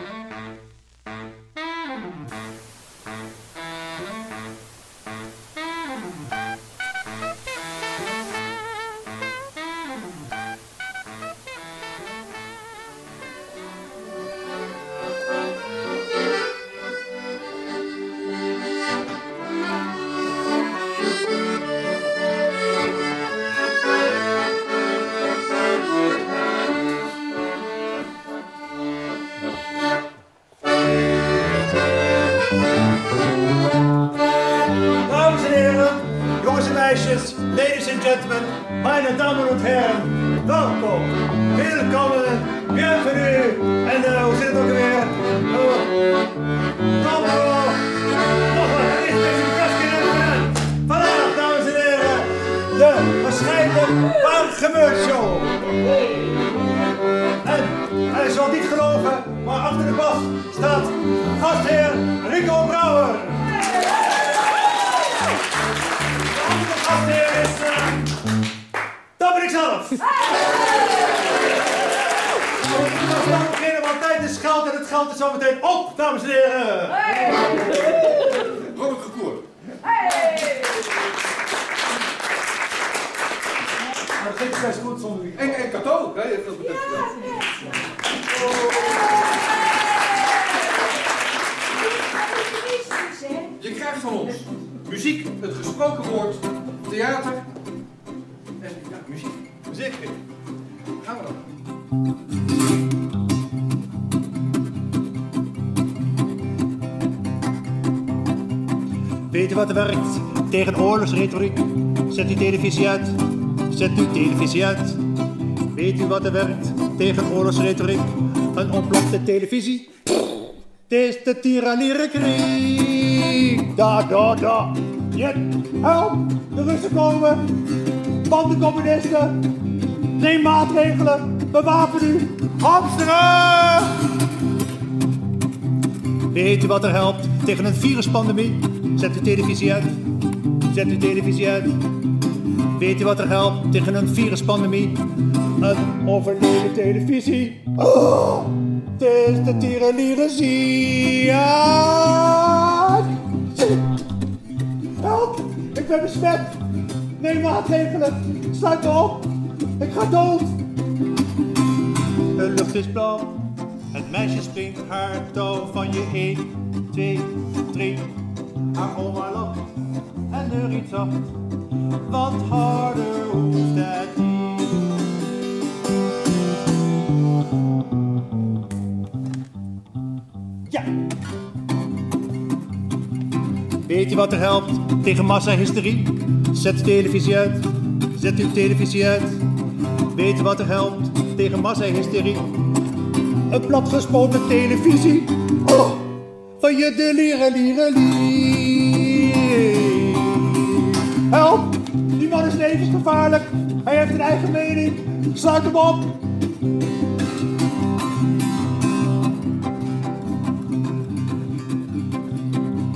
Música oorlogsretoriek? Zet uw televisie uit. Zet uw televisie uit. Weet u wat er werkt tegen oorlogsretoriek? Een ontplofte televisie. Het is de tyranniere kriek. Da, da, da. Jet, help. De Russen komen. Van de communisten. Neem maatregelen. Bewapen u. Hamsteren. Weet u wat er helpt tegen een viruspandemie? Zet uw televisie uit. Zet uw televisie uit. Weet u wat er helpt tegen een viruspandemie? Een overleden televisie. Oh, het is de tierenlierenzie. Help, ik ben besmet. Neem maatregelen. Sluit me op. Ik ga dood. De lucht is blauw. Het meisje springt haar touw van je 1, 2, 3. Haar oma en neuriet zacht, want harder hoeft het niet. Ja! Weet je wat er helpt tegen massahysterie? Zet de televisie uit. Zet uw televisie uit. Weet je wat er helpt tegen massahysterie? Een platgespoten televisie. Oh, van je de leren, leren, Die man is levensgevaarlijk. Hij heeft een eigen mening. Sluit hem op.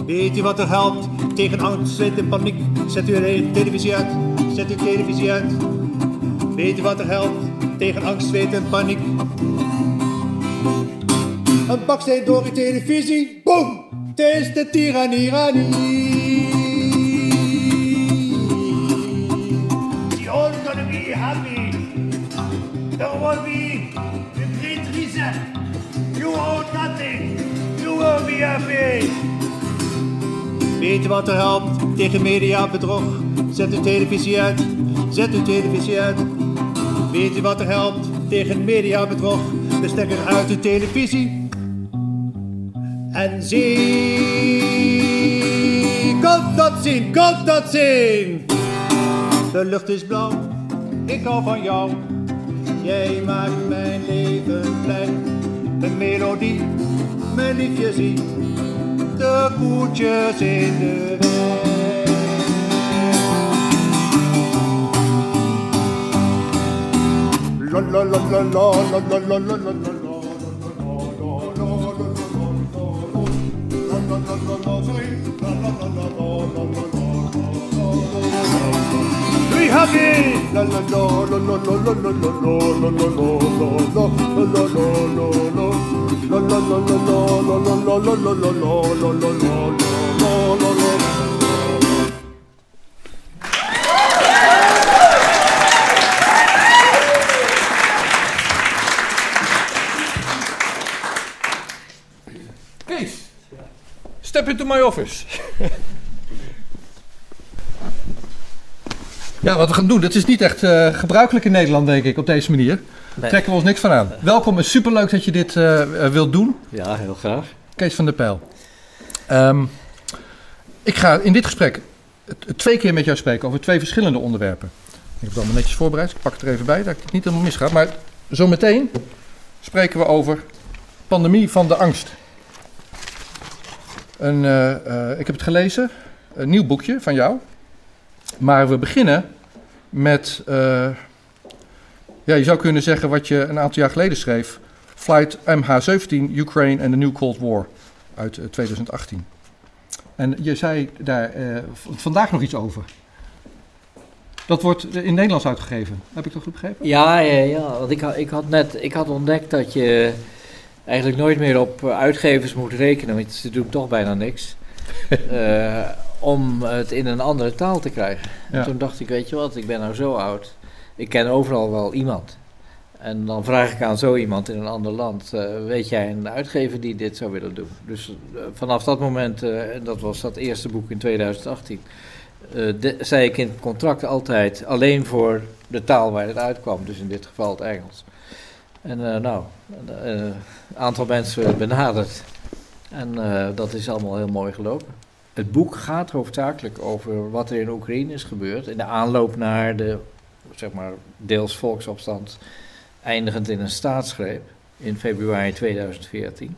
Weet u wat er helpt tegen angst, zweet en paniek? Zet uw televisie uit. Zet uw televisie uit. Weet u wat er helpt tegen angst, zweet en paniek? Een baksteen door uw televisie. Boom! Het is de tiraniranie. Happy. There will be a great reason. You own nothing. You will be happy. Weet je wat er helpt tegen mediabedrog? Zet uw televisie uit. Zet uw televisie uit. Weet je wat er helpt tegen mediabedrog? De stekker uit de televisie. En zie, kom dat zien, kom dat zien. De lucht is blauw, ik hou van jou. Jij maakt mijn leven blij. De melodie, mijn liefje zie. De koetjes in de wei. Kees, step into my office. Ja, wat we gaan doen, dat is niet echt uh, gebruikelijk in Nederland, denk ik, op deze manier. Nee. Trekken we ons niks van aan. Welkom, het superleuk dat je dit uh, wilt doen. Ja, heel graag. Kees van der Pijl. Um, ik ga in dit gesprek twee keer met jou spreken over twee verschillende onderwerpen. Ik heb het allemaal netjes voorbereid, ik pak het er even bij, dat ik het niet helemaal misga. Maar zometeen spreken we over pandemie van de angst. Een, uh, uh, ik heb het gelezen, een nieuw boekje van jou. Maar we beginnen met, uh, ja, je zou kunnen zeggen wat je een aantal jaar geleden schreef. Flight MH17, Ukraine and the New Cold War uit 2018. En je zei daar vandaag nog iets over. Dat wordt in Nederlands uitgegeven. Heb ik dat goed begrepen? Ja, ja, ja. Want ik, had, ik had net ik had ontdekt dat je eigenlijk nooit meer op uitgevers moet rekenen, want ze doen toch bijna niks. Uh, om het in een andere taal te krijgen. Ja. En toen dacht ik, weet je wat, ik ben nou zo oud. Ik ken overal wel iemand. En dan vraag ik aan zo iemand in een ander land, uh, weet jij een uitgever die dit zou willen doen? Dus uh, vanaf dat moment, en dat was dat eerste boek in 2018, de, zei ik in het contract altijd alleen voor de taal waar het uitkwam, dus in dit geval het Engels. En nou, een aantal mensen benaderd. En uh, dat is allemaal heel mooi gelopen. Het boek gaat hoofdzakelijk over wat er in Oekraïne is gebeurd. In de aanloop naar de, zeg maar, deels volksopstand. Eindigend in een staatsgreep in februari 2014.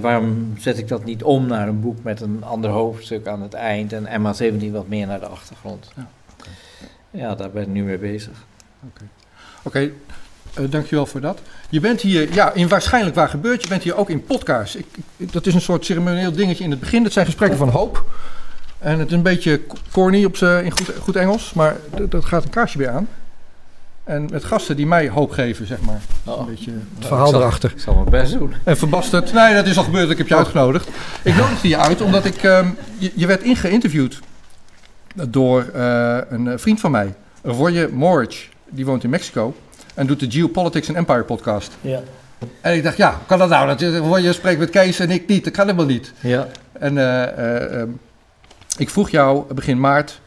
waarom zet ik dat niet om naar een boek met een ander hoofdstuk aan het eind en MA17 wat meer naar de achtergrond? Ja, okay. ja daar ben ik nu mee bezig. Oké, okay. okay. Uh, dankjewel voor dat. Je bent hier, ja, in Waarschijnlijk Waar Gebeurt, je bent hier ook in podcast. Ik, ik, dat is een soort ceremonieel dingetje in het begin. Dat zijn gesprekken van hoop. En het is een beetje corny op ze, in goed, goed Engels, maar dat gaat een kaarsje weer aan. En met gasten die mij hoop geven, zeg maar. Oh. Een beetje het verhaal ik zal, erachter. Ik zal mijn best doen. En verbasterd. Nee, dat is al gebeurd. Ik heb je uitgenodigd. Ik nodigde je uit omdat ik... Um, je, je, werd ingeïnterviewd door uh, een vriend van mij. Roy Morridge. Die woont in Mexico. En doet de Geopolitics and Empire podcast. Ja. En ik dacht, ja, kan dat nou? Dat je, je spreekt met Kees en ik niet. Dat kan helemaal niet. Ja. En uh, uh, ik vroeg jou begin maart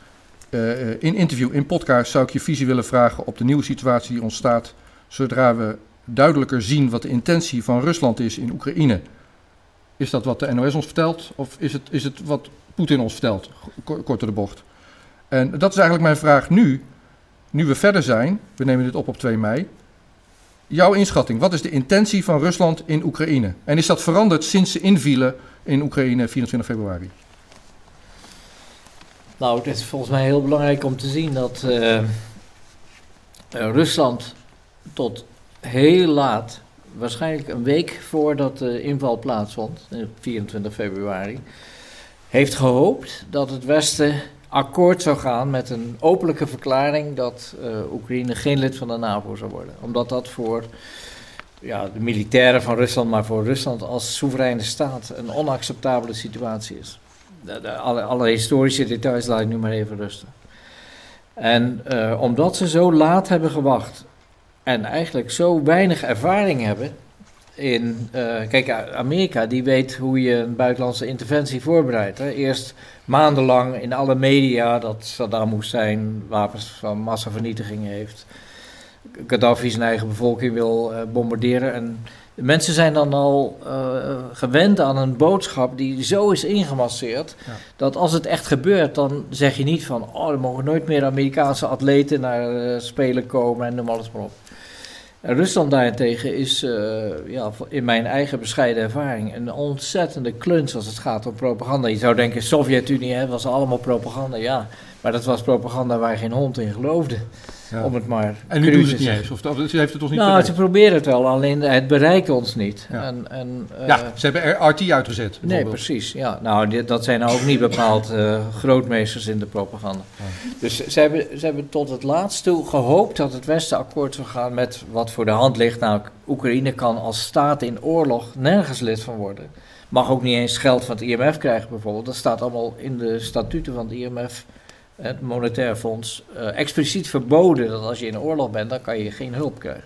uh, in interview, in podcast, zou ik je visie willen vragen op de nieuwe situatie die ontstaat zodra we duidelijker zien wat de intentie van Rusland is in Oekraïne. Is dat wat de NOS ons vertelt of is het, is het wat Poetin ons vertelt, kort door de bocht? En dat is eigenlijk mijn vraag nu nu we verder zijn, we nemen dit op op 2 mei. Jouw inschatting, wat is de intentie van Rusland in Oekraïne? En is dat veranderd sinds ze invielen in Oekraïne 24 februari? Nou, het is volgens mij heel belangrijk om te zien dat uh, Rusland tot heel laat, waarschijnlijk een week voordat de inval plaatsvond, 24 februari, heeft gehoopt dat het Westen akkoord zou gaan met een openlijke verklaring dat uh, Oekraïne geen lid van de NAVO zou worden. Omdat dat voor ja, de militairen van Rusland, maar voor Rusland als soevereine staat een onacceptabele situatie is. Alle, alle, historische details laat ik nu maar even rusten. En uh, omdat ze zo laat hebben gewacht en eigenlijk zo weinig ervaring hebben in, uh, kijk, Amerika die weet hoe je een buitenlandse interventie voorbereidt. Hè. Eerst maandenlang in alle media dat Saddam Hussein wapens van massavernietiging heeft. Gaddafi zijn eigen bevolking wil uh, bombarderen. En de mensen zijn dan al uh, gewend aan een boodschap die zo is ingemasseerd. Ja. Dat als het echt gebeurt, dan zeg je niet van... oh, er mogen nooit meer Amerikaanse atleten naar Spelen komen en noem alles maar op. Rusland daarentegen is, uh, ja, in mijn eigen bescheiden ervaring, een ontzettende kluns als het gaat om propaganda. Je zou denken, Sovjet-Unie was allemaal propaganda, ja. Maar dat was propaganda waar geen hond in geloofde. Ja. Om het maar En nu doen ze het niet eens. Of, of ze heeft het ons niet Nou, bereikt. ze proberen het wel, alleen het bereikt ons niet. Ja. En, en, eh, Ja, ze hebben er RT uitgezet. Nee, precies. Ja. Nou, dit, dat zijn nou ook niet bepaald eh, grootmeesters in de propaganda. Dus ze hebben, ze hebben tot het laatst toe gehoopt dat het Westen akkoord zou gaan met wat voor de hand ligt. Nou, Oekraïne kan als staat in oorlog nergens lid van worden. Mag ook niet eens geld van het IMF krijgen bijvoorbeeld. Dat staat allemaal in de statuten van het IMF, het Monetair Fonds, eh, expliciet verboden dat als je in oorlog bent, dan kan je geen hulp krijgen.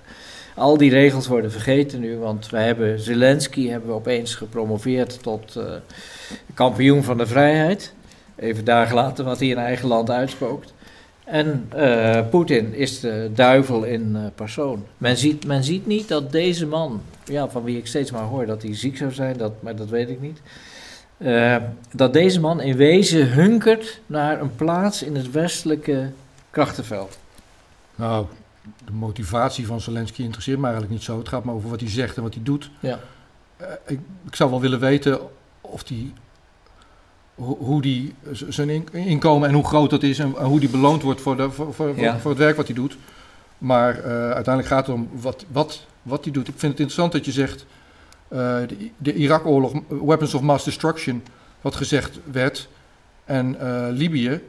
Al die regels worden vergeten nu, want we hebben Zelensky hebben we opeens gepromoveerd tot eh, kampioen van de vrijheid. Even daar laten wat hij in eigen land uitspookt. En eh, Poetin is de duivel in persoon. Men ziet, men ziet niet dat deze man, ja, van wie ik steeds maar hoor dat hij ziek zou zijn, dat, maar dat weet ik niet. Eh, dat deze man in wezen hunkert naar een plaats in het westelijke krachtenveld. Nou, de motivatie van Zelensky interesseert me eigenlijk niet zo. Het gaat me over wat hij zegt en wat hij doet. Ja. Eh, ik, ik zou wel willen weten of die, hoe, hoe die zijn in- inkomen en hoe groot dat is en hoe die beloond wordt voor, de, voor, voor, Ja. voor het werk wat hij doet. Maar eh, uiteindelijk gaat het om wat, wat, wat hij doet. Ik vind het interessant dat je zegt, de, de Irak-oorlog, weapons of mass destruction, wat gezegd werd. En eh, Libië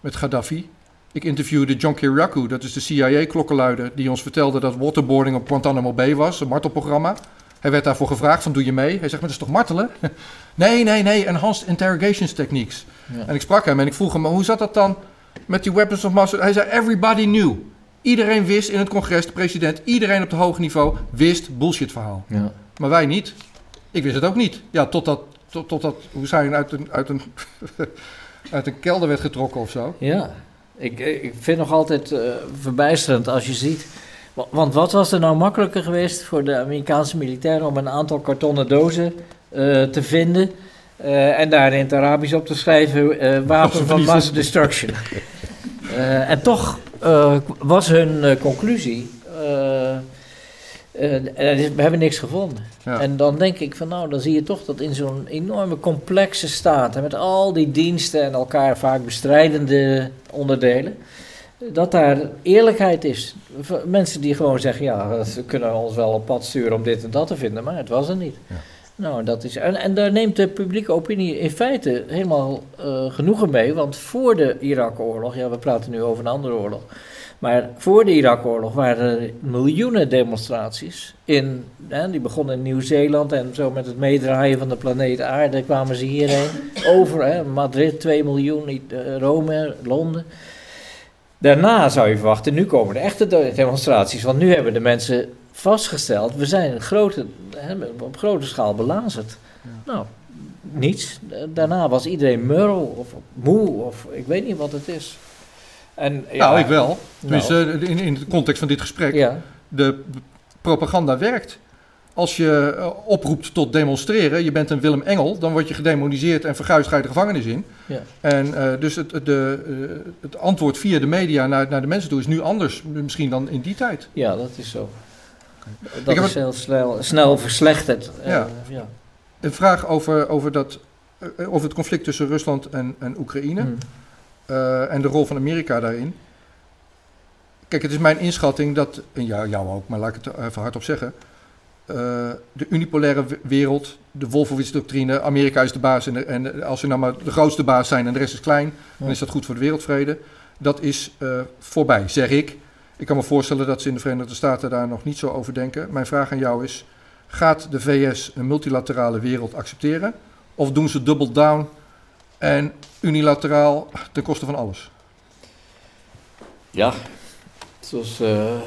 met Gaddafi. Ik interviewde John Kiriakou, dat is de CIA-klokkenluider, die ons vertelde dat waterboarding op Guantanamo Bay was, een martelprogramma. Hij werd daarvoor gevraagd van doe je mee? Hij zegt, maar dat is toch martelen? nee, nee, nee, enhanced interrogations techniques. Ja. En ik sprak hem en ik vroeg hem, maar hoe zat dat dan met die weapons of mass? Hij zei, everybody knew. Iedereen wist in het congres, de president, iedereen op het hoge niveau wist bullshit verhaal. Ja. Maar wij niet. Ik wist het ook niet. Ja, totdat, tot, totdat Hussein uit een, uit, een, uit een kelder werd getrokken of zo. Ja, ik, ik vind nog altijd eh, verbijsterend als je ziet. wa- Want wat was er nou makkelijker geweest voor de Amerikaanse militairen om een aantal kartonnen dozen eh, te vinden eh, en daar in het Arabisch op te schrijven: eh, wapen van mass destruction. En toch was hun conclusie: we hebben niks gevonden. Ja. En dan denk ik van nou, dan zie je toch dat in zo'n enorme complexe staat, met al die diensten en elkaar vaak bestrijdende onderdelen, dat daar eerlijkheid is. Mensen die gewoon zeggen, ja, ze kunnen ons wel op pad sturen om dit en dat te vinden, maar het was er niet. Ja. Nou, dat is, en, en daar neemt de publieke opinie in feite helemaal eh, genoegen mee, want voor de Irak-oorlog, ja, we praten nu over een andere oorlog, maar voor de Irak-oorlog waren er miljoenen demonstraties. In, hè, die begonnen in Nieuw-Zeeland en zo met het meedraaien van de planeet Aarde kwamen ze hierheen. Over, hè, Madrid 2 miljoen, eh, Rome, Londen. Daarna zou je verwachten, nu komen de echte de- demonstraties. Want nu hebben de mensen vastgesteld, we zijn grote, hè, op grote schaal belazerd. Nou, niets. Daarna was iedereen murl of moe of ik weet niet wat het is. En, ja, nou, ik wel. nou, Tenminste, in, in de context van dit gesprek. ja, De propaganda werkt. Als je eh, oproept tot demonstreren, je bent een Willem Engel, dan word je gedemoniseerd en verguisd ga je de gevangenis in. ja. En eh, dus het, het- de, eh, het antwoord via de media naar, naar de mensen toe is nu anders misschien dan in die tijd. Ja, dat is zo. Dat is heel snel, snel verslechterd. Eh, Ja. ja. Een vraag over, over, dat, eh, over het conflict tussen Rusland en, en Oekraïne. Hm. Eh, en de rol van Amerika daarin. Kijk, het is mijn inschatting dat, en jou, jou ook, maar laat ik het even hardop zeggen. eh, de unipolaire wereld, de Wolfowitz-doctrine, Amerika is de baas en, de- en als ze nou maar de grootste baas zijn en de rest is klein, dan is dat goed voor de wereldvrede. Dat is eh, voorbij, zeg ik. Ik kan me voorstellen dat ze in de Verenigde Staten daar nog niet zo over denken. Mijn vraag aan jou is, gaat de VS een multilaterale wereld accepteren? Of doen ze double down en unilateraal ten koste van alles? Ja, zoals eh,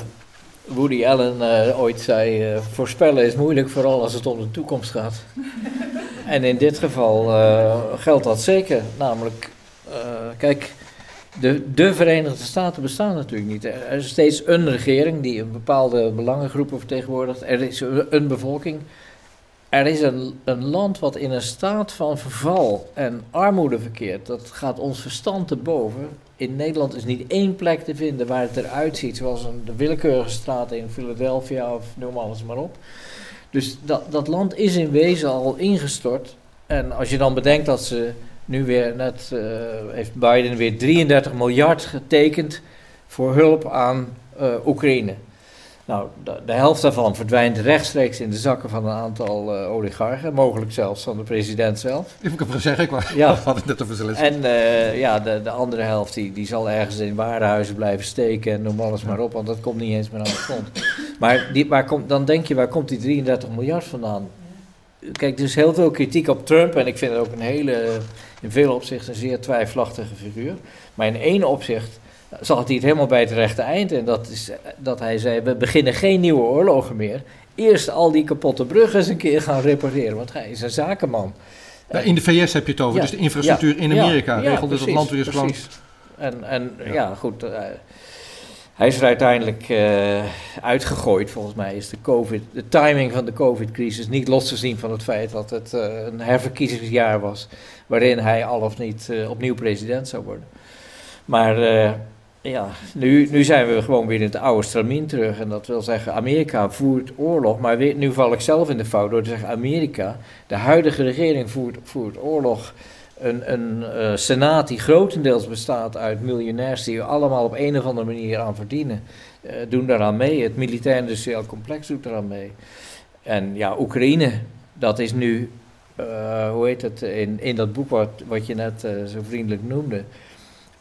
Woody Allen eh, ooit zei, eh, voorspellen is moeilijk, vooral als het om de toekomst gaat. en in dit geval eh, geldt dat zeker. Namelijk, eh, kijk, de, de Verenigde Staten bestaan natuurlijk niet. Er is steeds een regering die een bepaalde belangengroepen vertegenwoordigt. Er is een bevolking. Er is een, land wat in een staat van verval en armoede verkeert. Dat gaat ons verstand te boven. In Nederland is niet één plek te vinden waar het eruit ziet, zoals een, de willekeurige straat in Philadelphia of noem alles maar op. Dus dat, dat land is in wezen al ingestort. En als je dan bedenkt dat ze nu weer net, eh, heeft Biden weer 33 miljard getekend voor hulp aan eh, Oekraïne. Nou, de, de helft daarvan verdwijnt rechtstreeks in de zakken van een aantal eh, oligarchen, mogelijk zelfs van de president zelf. Ik heb gezegd, ik wou- Ja. had ik net over. En eh, ja, de, de andere helft die, die zal ergens in warenhuizen blijven steken en noem alles maar op, want dat komt niet eens meer aan de grond. Maar die, waar komt, dan denk je, waar komt die 33 miljard vandaan? Kijk, er is heel veel kritiek op Trump en ik vind het ook een hele, in veel opzichten een zeer twijfelachtige figuur. Maar in één opzicht zat hij het helemaal bij het rechte eind en dat is eh, dat hij zei, we beginnen geen nieuwe oorlogen meer. Eerst al die kapotte bruggen eens een keer gaan repareren, want hij is een zakenman. Nou, in de VS heb je het over, Ja, dus de infrastructuur ja, in Amerika. ja, regelde dat land weer eens. En, en Ja. goed. eh, hij is er uiteindelijk eh, uitgegooid, volgens mij. Is de, COVID, de timing van de COVID-crisis niet los te zien van het feit dat het een herverkiezingsjaar was. waarin hij al of niet opnieuw president zou worden. Maar ja, nu, nu zijn we gewoon weer in het oude stramien terug. En dat wil zeggen, Amerika voert oorlog. Maar nu val ik zelf in de fout door te zeggen: Amerika, de huidige regering voert, voert oorlog een, een eh, senaat die grotendeels bestaat uit miljonairs die allemaal op een of andere manier aan verdienen, eh, doen daaraan mee. Het militair-industrieel complex doet eraan mee. En ja, Oekraïne, dat is nu, eh, hoe heet het, in, in dat boek wat, wat je net zo vriendelijk noemde,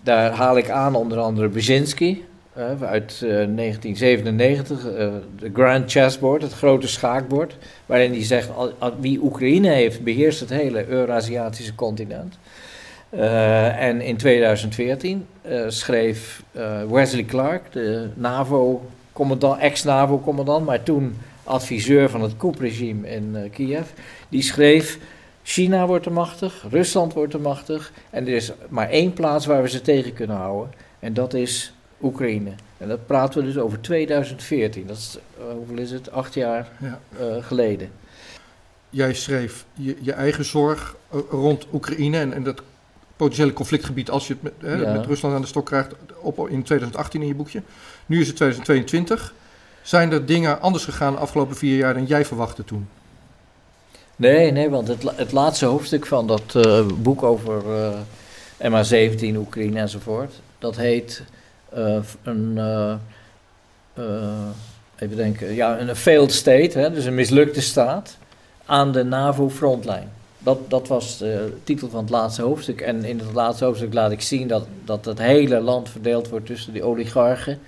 daar haal ik aan onder andere Brzezinski. eh, uit eh, 1997, eh, de Grand Chessboard, het grote schaakbord. Waarin hij zegt, al- wie Oekraïne heeft, beheerst het hele Eurasiatische continent. Eh, en in 2014 eh, schreef eh, Wesley Clark, de NAVO-commandant, ex-NAVO-commandant, maar toen adviseur van het koepregime in eh, Kiev, die schreef... China wordt te machtig, Rusland wordt te machtig en er is maar één plaats waar we ze tegen kunnen houden en dat is Oekraïne. En dat praten we dus over 2014, dat is, eh, hoeveel is het, acht jaar Ja. eh, geleden. Jij schreef je, je eigen zorg eh, rond Oekraïne en, en dat potentiële conflictgebied als je het met, hè, Ja. met Rusland aan de stok krijgt op, in 2018 in je boekje. Nu is het 2022. Zijn er dingen anders gegaan de afgelopen vier jaar dan jij verwachtte toen? Nee, nee, want het, het laatste hoofdstuk van dat eh, boek over eh MH17, Oekraïne enzovoort, dat heet eh, een, even denken, ja, een failed state, hè, dus een mislukte staat, aan de NAVO-frontlijn. Dat, dat was de titel van het laatste hoofdstuk. En in het laatste hoofdstuk laat ik zien dat, dat het hele land verdeeld wordt tussen die oligarchen.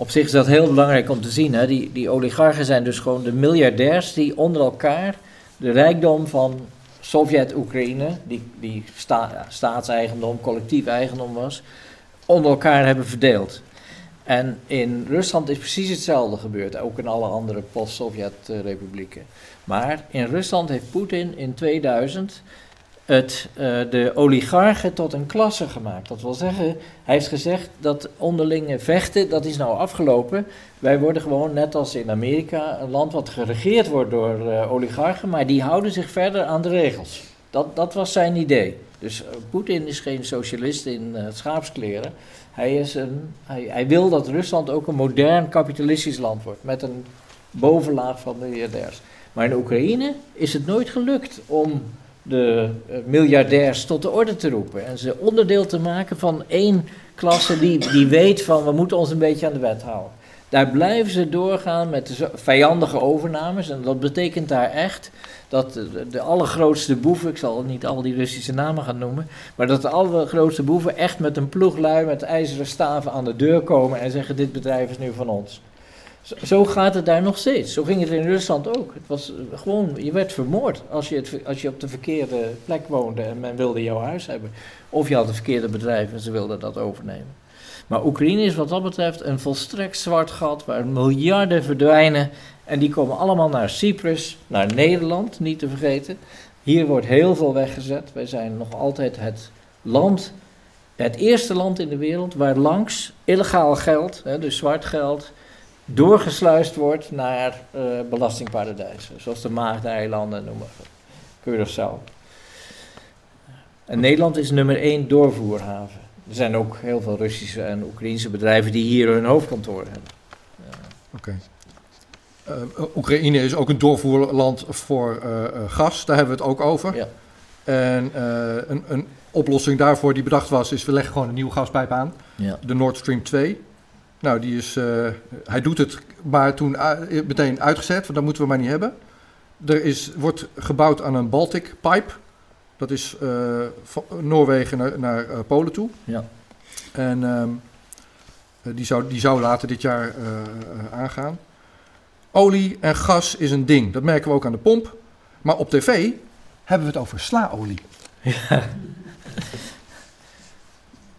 Op zich is dat heel belangrijk om te zien. Hè? Die, die oligarchen zijn dus gewoon de miljardairs die onder elkaar de rijkdom van Sovjet-Oekraïne, die, die staatseigendom, collectief eigendom was, onder elkaar hebben verdeeld. En in Rusland is precies hetzelfde gebeurd, ook in alle andere post-Sovjet-republieken. Maar in Rusland heeft Poetin in 2000 het, eh, de oligarchen tot een klasse gemaakt. Dat wil zeggen, hij heeft gezegd dat onderlinge vechten, dat is nou afgelopen. Wij worden gewoon, net als in Amerika, een land wat geregeerd wordt door eh, oligarchen, maar die houden zich verder aan de regels. Dat, dat was zijn idee. Dus eh, Poetin is geen socialist in schaapskleren. Hij, is een, hij, hij wil dat Rusland ook een modern kapitalistisch land wordt, met een bovenlaag van miljardairs. Maar in Oekraïne is het nooit gelukt om de eh, miljardairs tot de orde te roepen. En ze onderdeel te maken van één klasse die, die weet van we moeten ons een beetje aan de wet houden. Daar blijven ze doorgaan met vijandige overnames. En dat betekent daar echt dat de, de allergrootste boeven, ik zal niet al die Russische namen gaan noemen, maar dat de allergrootste boeven echt met een ploeglui met ijzeren staven aan de deur komen en zeggen dit bedrijf is nu van ons. Zo, gaat het daar nog steeds. Zo ging het in Rusland ook. Het was eh, gewoon, je werd vermoord als je, het, als je op de verkeerde plek woonde en men wilde jouw huis hebben. Of je had een verkeerde bedrijf en ze wilden dat overnemen. Maar Oekraïne is wat dat betreft een volstrekt zwart gat waar miljarden verdwijnen. En die komen allemaal naar Cyprus, naar Nederland, niet te vergeten. Hier wordt heel veel weggezet. Wij zijn nog altijd het land, het eerste land in de wereld waar langs illegaal geld, dus zwart geld, doorgesluist wordt naar eh, belastingparadijzen. Zoals de Maagdeilanden, noem maar op. Curaçao. En Nederland is nummer één doorvoerhaven. Er zijn ook heel veel Russische en Oekraïnse bedrijven die hier hun hoofdkantoor hebben. Oké. Eh, Oekraïne is ook een doorvoerland voor eh, eh, gas, daar hebben we het ook over. Ja. En eh, een, een oplossing daarvoor die bedacht was, is we leggen gewoon een nieuwe gaspijp aan. Ja. De Nord Stream 2. Nou, die is, eh, hij doet het, maar toen uh, meteen uitgezet, want dat moeten we maar niet hebben. Er is, wordt gebouwd aan een Baltic Pipe. Dat is uh, van Noorwegen naar, naar uh, Polen toe. Ja. En um, die, zou, die zou later dit jaar aangaan. Olie en gas is een ding. Dat merken we ook aan de pomp. Maar op tv hebben we het over slaolie. Ja.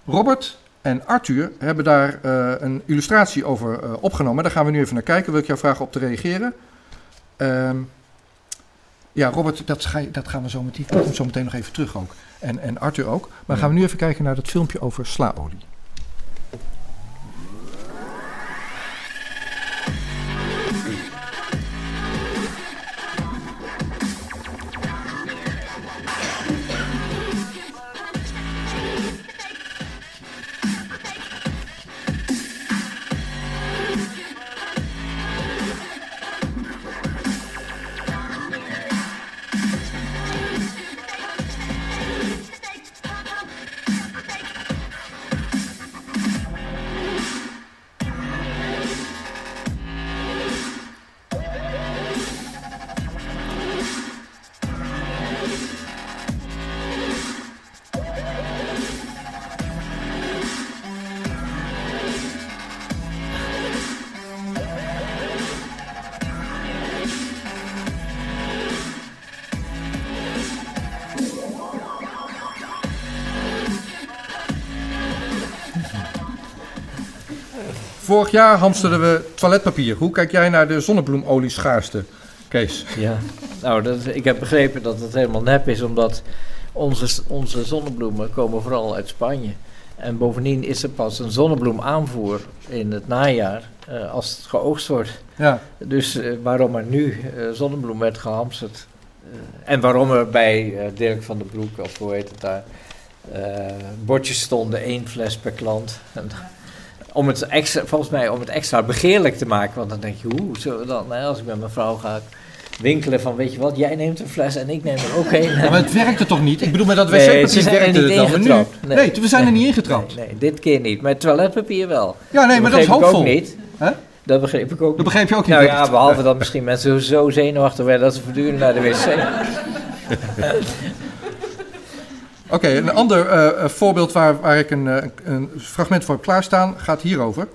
Robert en Arthur hebben daar uh, een illustratie over uh, opgenomen. Daar gaan we nu even naar kijken. Wil ik jou vragen op te reageren. Um, ja, Robert, dat, ga je, dat gaan we zo meteen, dat komt zo meteen nog even terug ook. En, en Arthur ook. Maar gaan we nu even kijken naar dat filmpje over slaolie. Vorig jaar hamsterden we toiletpapier. Hoe kijk jij naar de zonnebloemolie schaarste, Kees? Ja, nou, dat, ik heb begrepen dat het helemaal nep is, omdat onze, onze zonnebloemen komen vooral uit Spanje. En bovendien is er pas een zonnebloemaanvoer in het najaar uh, als het geoogst wordt. Ja. Dus uh, waarom er nu uh, zonnebloem werd gehamsterd. en waarom er bij Dirk van den Broek, of hoe heet het daar, bordjes stonden, één fles per klant. Om het extra, volgens mij om het extra begeerlijk te maken. Want dan denk je, hoe zullen we dan, nou, als ik met mijn vrouw ga winkelen van, weet je wat, jij neemt een fles en ik neem er ook een. Ja, maar het werkte toch niet? Ik bedoel, met dat Nee, wc-papier er werkte niet het dan. Nu, nee. Nee. we zijn er Nee. niet ingetrapt. Nee, nee, dit keer niet. Met toiletpapier wel. Ja, nee, maar dat is hoopvol. ook niet. Dat begreep ik ook Dat begreep je ook niet. Nou dat ja, behalve dat misschien mensen zo zenuwachtig werden dat ze voortdurend naar de wc. Oké, een ander eh, eh, voorbeeld waar, waar ik een, eh, een fragment voor heb klaarstaan gaat hierover.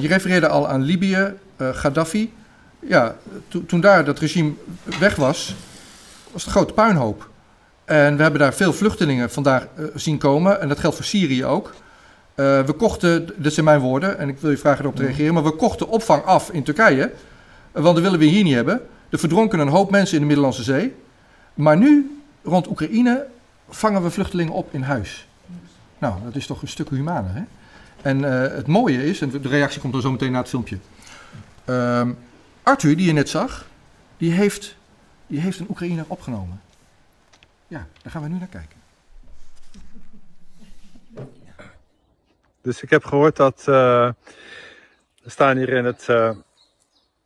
Je refereerde al aan Libië, Gaddafi. Ja, to- toen daar dat regime weg was, was het een grote puinhoop. En we hebben daar veel vluchtelingen vandaar eh, zien komen. En dat geldt voor Syrië ook. We kochten, dit zijn mijn woorden, en ik wil je vragen erop te reageren, maar we kochten opvang af in Turkije. Want dat willen we hier niet hebben. Er verdronken een hoop mensen in de Middellandse Zee. Maar nu, rond Oekraïne, vangen we vluchtelingen op in huis. Nou, dat is toch een stuk humaner, hè? En eh, het mooie is, en de reactie komt dan zo meteen na het filmpje. Ehm, Arthur, die je net zag, die heeft, die heeft een Oekraïner opgenomen. Ja, daar gaan we nu naar kijken. Dus ik heb gehoord dat eh, we staan hier in het, eh,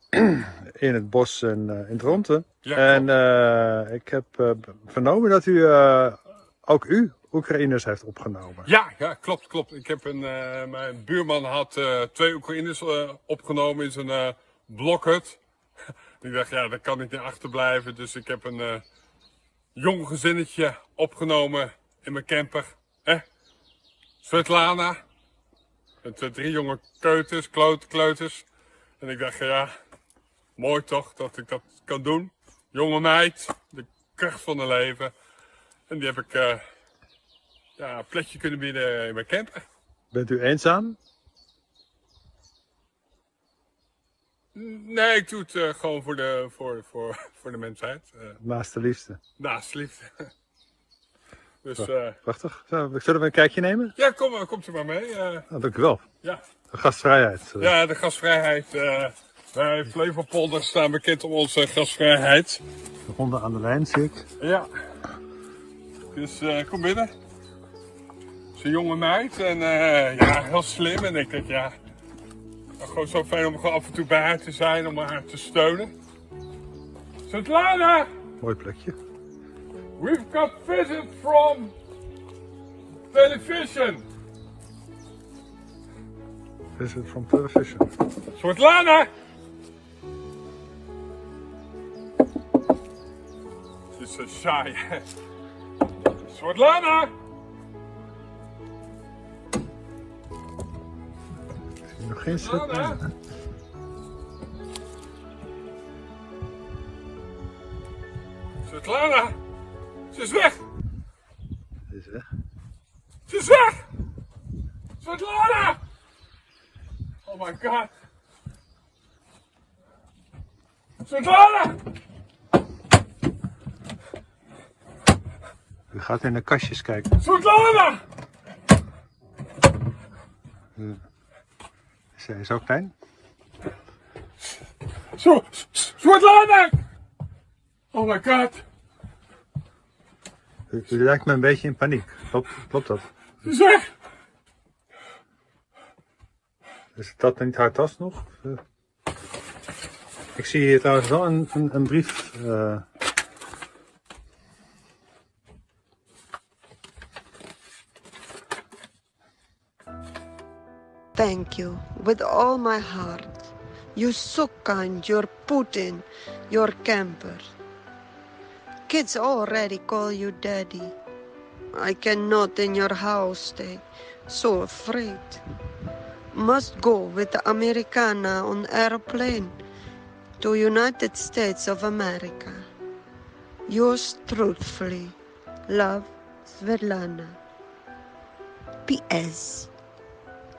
in het bos in, eh, in Dronten. Ja, en eh, ik heb vernomen dat u eh, ook u Oekraïners heeft opgenomen. Ja, ja, klopt, klopt. Ik heb een, eh, mijn buurman had eh, twee Oekraïners eh, opgenomen in zijn eh blokhut. ik dacht, ja, daar kan ik niet achterblijven. Dus ik heb een eh, jong gezinnetje opgenomen in mijn camper. Hè? Svetlana. Met eh, drie jonge keuters, kleuters. En ik dacht, ja, mooi toch dat ik dat kan doen. Jonge meid, de kracht van het leven. En die heb ik eh, ja, een plekje kunnen bieden in mijn camper. Bent u eenzaam? Nee, ik doe het eh, gewoon voor de, voor, voor, voor de mensheid. eh Naast de liefste. naast liefde. dus Prachtig. Zullen we een kijkje nemen? ja, kom, komt u maar mee. Nou, dank u wel. ja. De gastvrijheid. ja, de gasvrijheid. eh wij Flevopolder staan bekend om onze gasvrijheid. De honden aan de lijn zie ik. Ja. Dus eh, kom binnen. Het is een jonge meid en eh, ja, heel slim. En ik denk, ja, gewoon zo fijn om gewoon af en toe bij haar te zijn, om haar te steunen. Svetlana, Mooi plekje. we've got visit from television. Visit from television. Svetlana! Ze is zo saai. Svetlana! Nog geen Svetlana! Svetlana! Ze is weg! Dit is weg. Ze is weg! Svetlana! Oh my god! Svetlana! U gaat in de kastjes kijken. Svetlana! Zij is ook klein. Zo! Oh my god! U, u lijkt me een beetje in paniek. Klopt, klopt dat? Ze is dat niet haar tas nog? Eh, Ik zie hier trouwens wel een, een, een brief. eh, Thank you with all my heart. You're so kind, you're Putin, you're camper. Kids already call you daddy. I cannot in your house stay, so afraid. Must go with Americana on airplane to United States of America. Yours truthfully, love, Svetlana. P.S.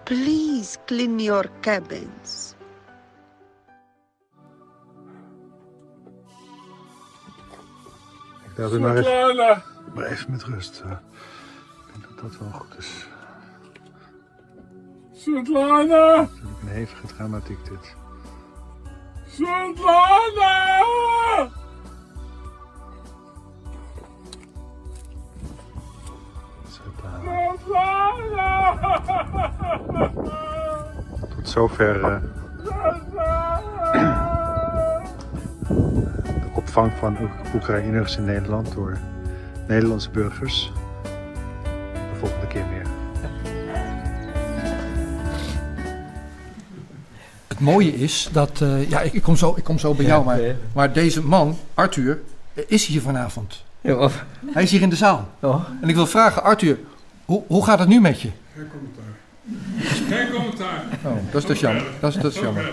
Please clean your cabins. ik laat u maar even, Svetlana! maar even met rust. ik denk dat dat wel goed is. Svetlana! Natuurlijk een hevige dramatiek dit. Svetlana! Tot zover eh, de opvang van Oek- Oekraïners in Nederland door Nederlandse burgers. De volgende keer meer. Het mooie is dat, eh, ja, ik, ik, kom zo, ik kom zo bij jou, maar, maar deze man, Arthur, eh, is hier vanavond. Ja, of- Hij is hier in de zaal. oh. En ik wil vragen, Arthur, hoe, hoe gaat het nu met je? Geen commentaar. Oh, dat is dus jammer. Dat is, dat is jammer.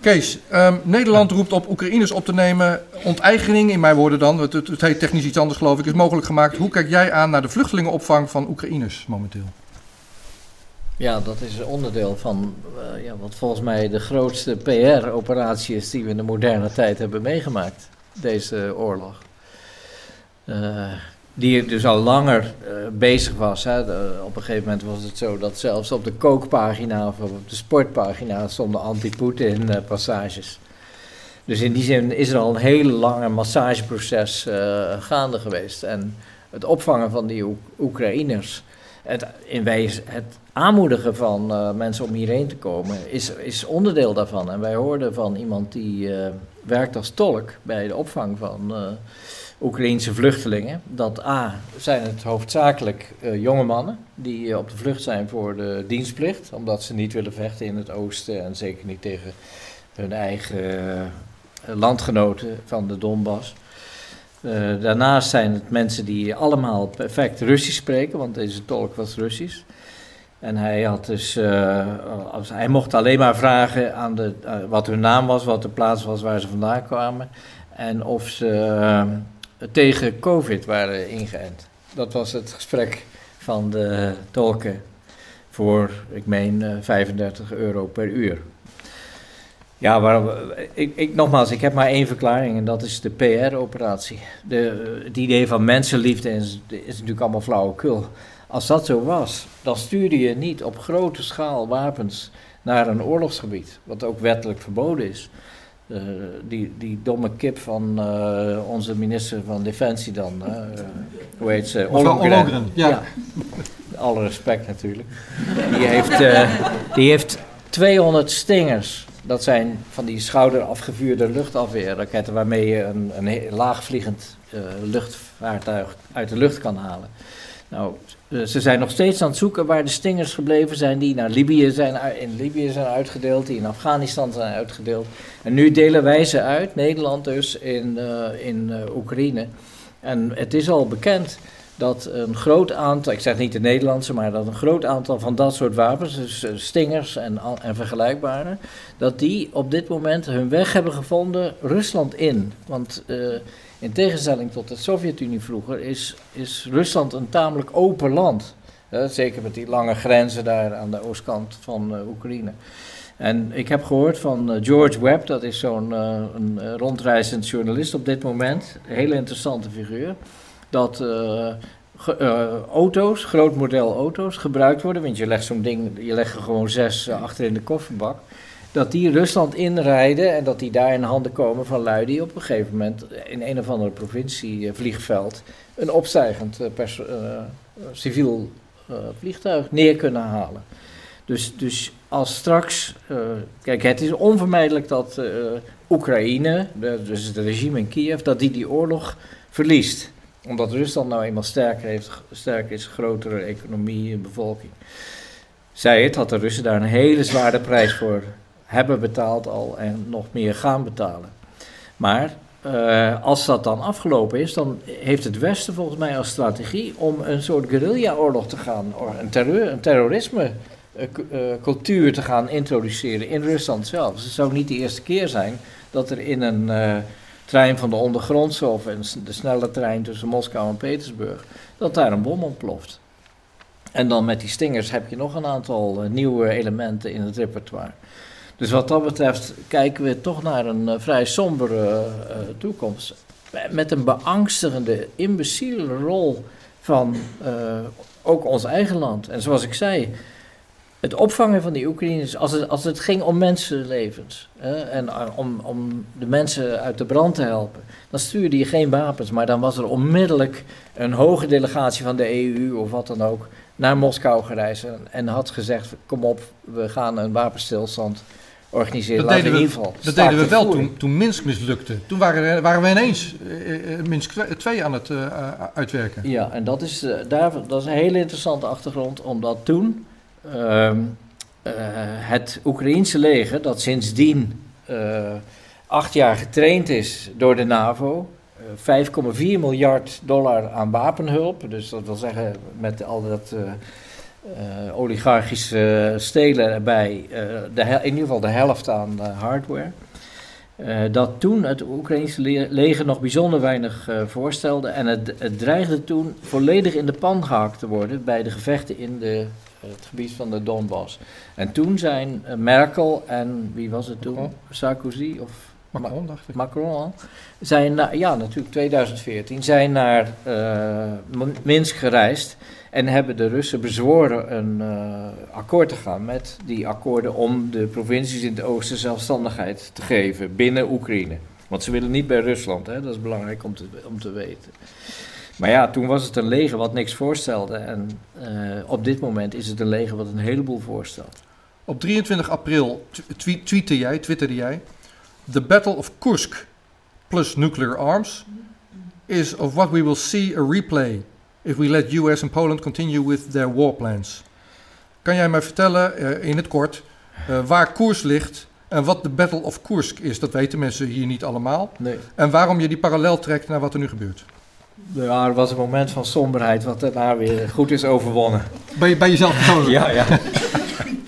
Kees, ehm, Nederland roept op Oekraïners op te nemen. Onteigening, in mijn woorden dan, het, het, het heet technisch iets anders geloof ik, is mogelijk gemaakt. Hoe kijk jij aan naar de vluchtelingenopvang van Oekraïners momenteel? Ja, dat is een onderdeel van eh, ja, wat volgens mij de grootste PR-operatie is die we in de moderne tijd hebben meegemaakt. Deze oorlog. Eh, die dus al langer eh, bezig was. Hè. Op een gegeven moment was het zo dat zelfs op de kookpagina of op de sportpagina stonden anti-Poetin-passages. Dus in die zin is er al een hele lange massageproces eh, gaande geweest. En het opvangen van die Oek- Oekraïners, het, in het aanmoedigen van eh, mensen om hierheen te komen, is, is onderdeel daarvan. En wij hoorden van iemand die eh, werkt als tolk bij de opvang van eh Oekraïense vluchtelingen, dat A, zijn het hoofdzakelijk eh, jonge mannen die eh, op de vlucht zijn voor de dienstplicht, omdat ze niet willen vechten in het oosten en zeker niet tegen hun eigen eh, landgenoten van de Donbass. Daarnaast zijn het mensen die allemaal perfect Russisch spreken, want deze tolk was Russisch. En hij had dus, als, hij mocht alleen maar vragen aan de, wat hun naam was, wat de plaats was waar ze vandaan kwamen. En of ze tegen COVID waren ingeënt. Dat was het gesprek van de tolken voor, ik meen, eh, 35 euro per uur. Ja, waarom, ik, ik, nogmaals, ik heb maar één verklaring en dat is de PR-operatie. De, het idee van mensenliefde is, is natuurlijk allemaal flauwekul. Als dat zo was, dan stuurde je niet op grote schaal wapens naar een oorlogsgebied, wat ook wettelijk verboden is. Eh, die, die domme kip van eh, onze minister van Defensie dan, eh, hoe heet ze? Ollongren. Ja. Alle respect natuurlijk. Die heeft, die heeft 200 stingers. Dat zijn van die schouder afgevuurde luchtafweerraketten waarmee je een, een laagvliegend eh, luchtvaartuig uit de lucht kan halen. Nou, ze zijn nog steeds aan het zoeken waar de stingers gebleven zijn die naar Libië zijn, in Libië zijn uitgedeeld, die in Afghanistan zijn uitgedeeld. En nu delen wij ze uit, Nederland dus, in, eh, in eh, Oekraïne. En het is al bekend dat een groot aantal, ik zeg niet de Nederlandse, maar dat een groot aantal van dat soort wapens, dus eh, stingers en, en vergelijkbare, dat die op dit moment hun weg hebben gevonden Rusland in. Want eh, in tegenstelling tot de Sovjet-Unie vroeger is, is Rusland een tamelijk open land. Zeker met die lange grenzen daar aan de oostkant van eh, Oekraïne. En ik heb gehoord van eh, George Webb, dat is zo'n eh, een rondreizend journalist op dit moment, een hele interessante figuur, dat auto's, groot model auto's, gebruikt worden, want je legt zo'n ding, je legt er gewoon zes achter in de kofferbak, dat die Rusland inrijden en dat die daar in handen komen van lui die op een gegeven moment in een of andere provincie eh, vliegveld een opstijgend eh, perso- eh, civiel vliegtuig neer kunnen halen. Dus, dus als straks, kijk, het is onvermijdelijk dat Oekraïne, dus het regime in Kiev, dat die die oorlog verliest. Omdat Rusland nou eenmaal sterker, heeft, sterker is, grotere economie en bevolking. Zij het dat de Russen daar een hele zware prijs voor hebben betaald al en nog meer gaan betalen. Maar eh, als dat dan afgelopen is, dan heeft het Westen volgens mij als strategie om een soort guerrilla-oorlog te gaan, een, terreur, een terrorisme eh, eh, cultuur te gaan introduceren in Rusland zelf. Dus het zou niet de eerste keer zijn dat er in een trein van de ondergrondse of s- de snelle trein tussen Moskou en Petersburg, dat daar een bom ontploft. En dan met die stingers heb je nog een aantal nieuwe elementen in het repertoire. Dus wat dat betreft kijken we toch naar een eh, vrij sombere eh, toekomst. Met een beangstigende, imbeciele rol van eh, ook ons eigen land. En zoals ik zei, het opvangen van die Oekraïners, als het, als het ging om mensenlevens hè, en eh, om, om de mensen uit de brand te helpen, dan stuurde je geen wapens, maar dan was er onmiddellijk een hoge delegatie van de EU of wat dan ook naar Moskou gereisd en had gezegd: kom op, we gaan een wapenstilstand organiseren. Dat deden we, in ieder geval dat deden we wel voeren. toen, toen Minsk mislukte. Toen waren, waren we ineens eh, Minsk 2 aan het uitwerken. Ja, en dat is, daar, dat is een hele interessante achtergrond, omdat toen ehm, eh, het Oekraïense leger, dat sindsdien acht jaar getraind is door de NAVO, eh, 5,4 miljard dollar aan wapenhulp, dus dat wil zeggen met al dat eh, oligarchische stelen erbij, eh, de, in ieder geval de helft aan hardware. Eh, dat toen het Oekraïnse le- leger nog bijzonder weinig voorstelde. En het, het dreigde toen volledig in de pan gehakt te worden bij de gevechten in de, het gebied van de Donbass. En toen zijn Merkel en wie was het toen? Macron. Sarkozy of Macron, dacht ik. Macron al, zijn ja natuurlijk 2014, zijn naar Minsk gereisd en hebben de Russen bezworen een eh, akkoord te gaan met die akkoorden om de provincies in het oosten zelfstandigheid te geven binnen Oekraïne. Want ze willen niet bij Rusland, hè? dat is belangrijk om te, om te weten. Maar ja, toen was het een leger wat niks voorstelde en eh, op dit moment is het een leger wat een heleboel voorstelt. Op 23 april tw- twe- tweette jij, twitterde jij... The Battle of Kursk plus nuclear arms is of what we will see a replay if we let US and Poland continue with their war plans. Kan jij mij vertellen eh, in het kort eh, waar Koers ligt en wat de Battle of Kursk is? Dat weten mensen hier niet allemaal. Nee. En waarom je die parallel trekt naar wat er nu gebeurt. Ja, er was een moment van somberheid wat daarna weer goed is overwonnen. Bij, bij jezelf persoonlijk? Ja, ja.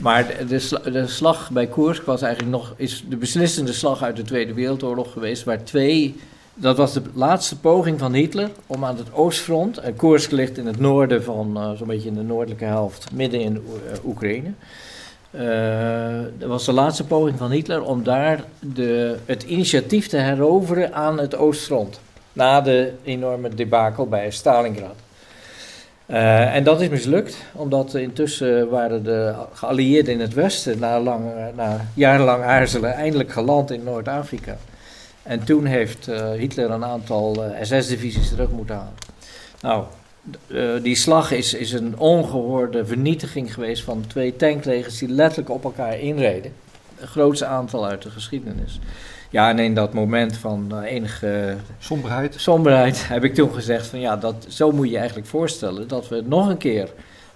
Maar de, de, sla- de slag bij Koersk was eigenlijk nog is de beslissende slag uit de Tweede Wereldoorlog geweest, waar twee. Dat was de laatste poging van Hitler om aan het oostfront. En Koersk ligt in het noorden van, eh, zo'n beetje in de noordelijke helft, midden in eh, Oekraïne. Eh, dat was de laatste poging van Hitler om daar de, het initiatief te heroveren aan het oostfront. Na de enorme debakel bij Stalingrad. Eh, en dat is mislukt, omdat intussen waren de geallieerden in het westen na, lang, eh, na jarenlang aarzelen eindelijk geland in Noord-Afrika. En toen heeft eh, Hitler een aantal eh, SS-divisies terug moeten halen. Nou, eh, die slag is, is een ongehoorde vernietiging geweest van twee tanklegers die letterlijk op elkaar inreden. Het grootste aantal uit de geschiedenis. Ja, en in dat moment van enige Somberheid. somberheid heb ik toen gezegd van ja, dat, zo moet je eigenlijk voorstellen dat we nog een keer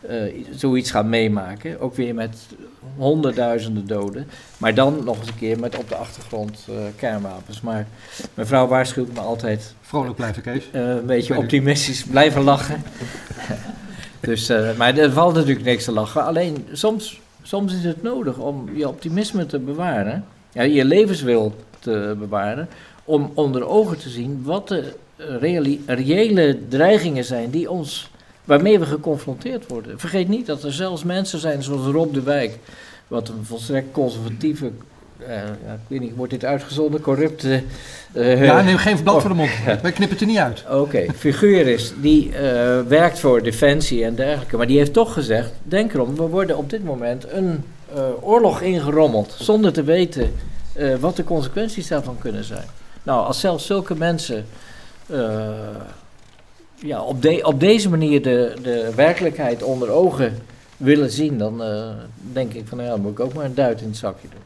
eh, zoiets gaan meemaken. Ook weer met honderdduizenden doden. Maar dan nog eens een keer met op de achtergrond eh, kernwapens. Maar mijn vrouw waarschuwt me altijd Vrolijk blijven, Kees. eh, een beetje optimistisch blijven lachen. dus, maar er valt natuurlijk niks te lachen. Alleen soms, soms is het nodig om je optimisme te bewaren. Ja, je levenswil te bewaren. Om onder ogen te zien wat de reële dreigingen zijn die ons, waarmee we geconfronteerd worden. Vergeet niet dat er zelfs mensen zijn zoals Rob de Wijk. Wat een volstrekt conservatieve, eh, ja, ik weet niet, wordt dit uitgezonden, corrupte... eh, Ja, neem geen blad voor de mond. Wij knippen het er niet uit. Oké, figuur is, die eh, werkt voor defensie en dergelijke. Maar die heeft toch gezegd, denk erom, we worden op dit moment een eh, oorlog ingerommeld. Zonder te weten eh, wat de consequenties daarvan kunnen zijn. Nou, als zelfs zulke mensen eh, ja, op, de, op deze manier de, de werkelijkheid onder ogen willen zien... dan eh, denk ik van, nou ja, dan moet ik ook maar een duit in het zakje doen.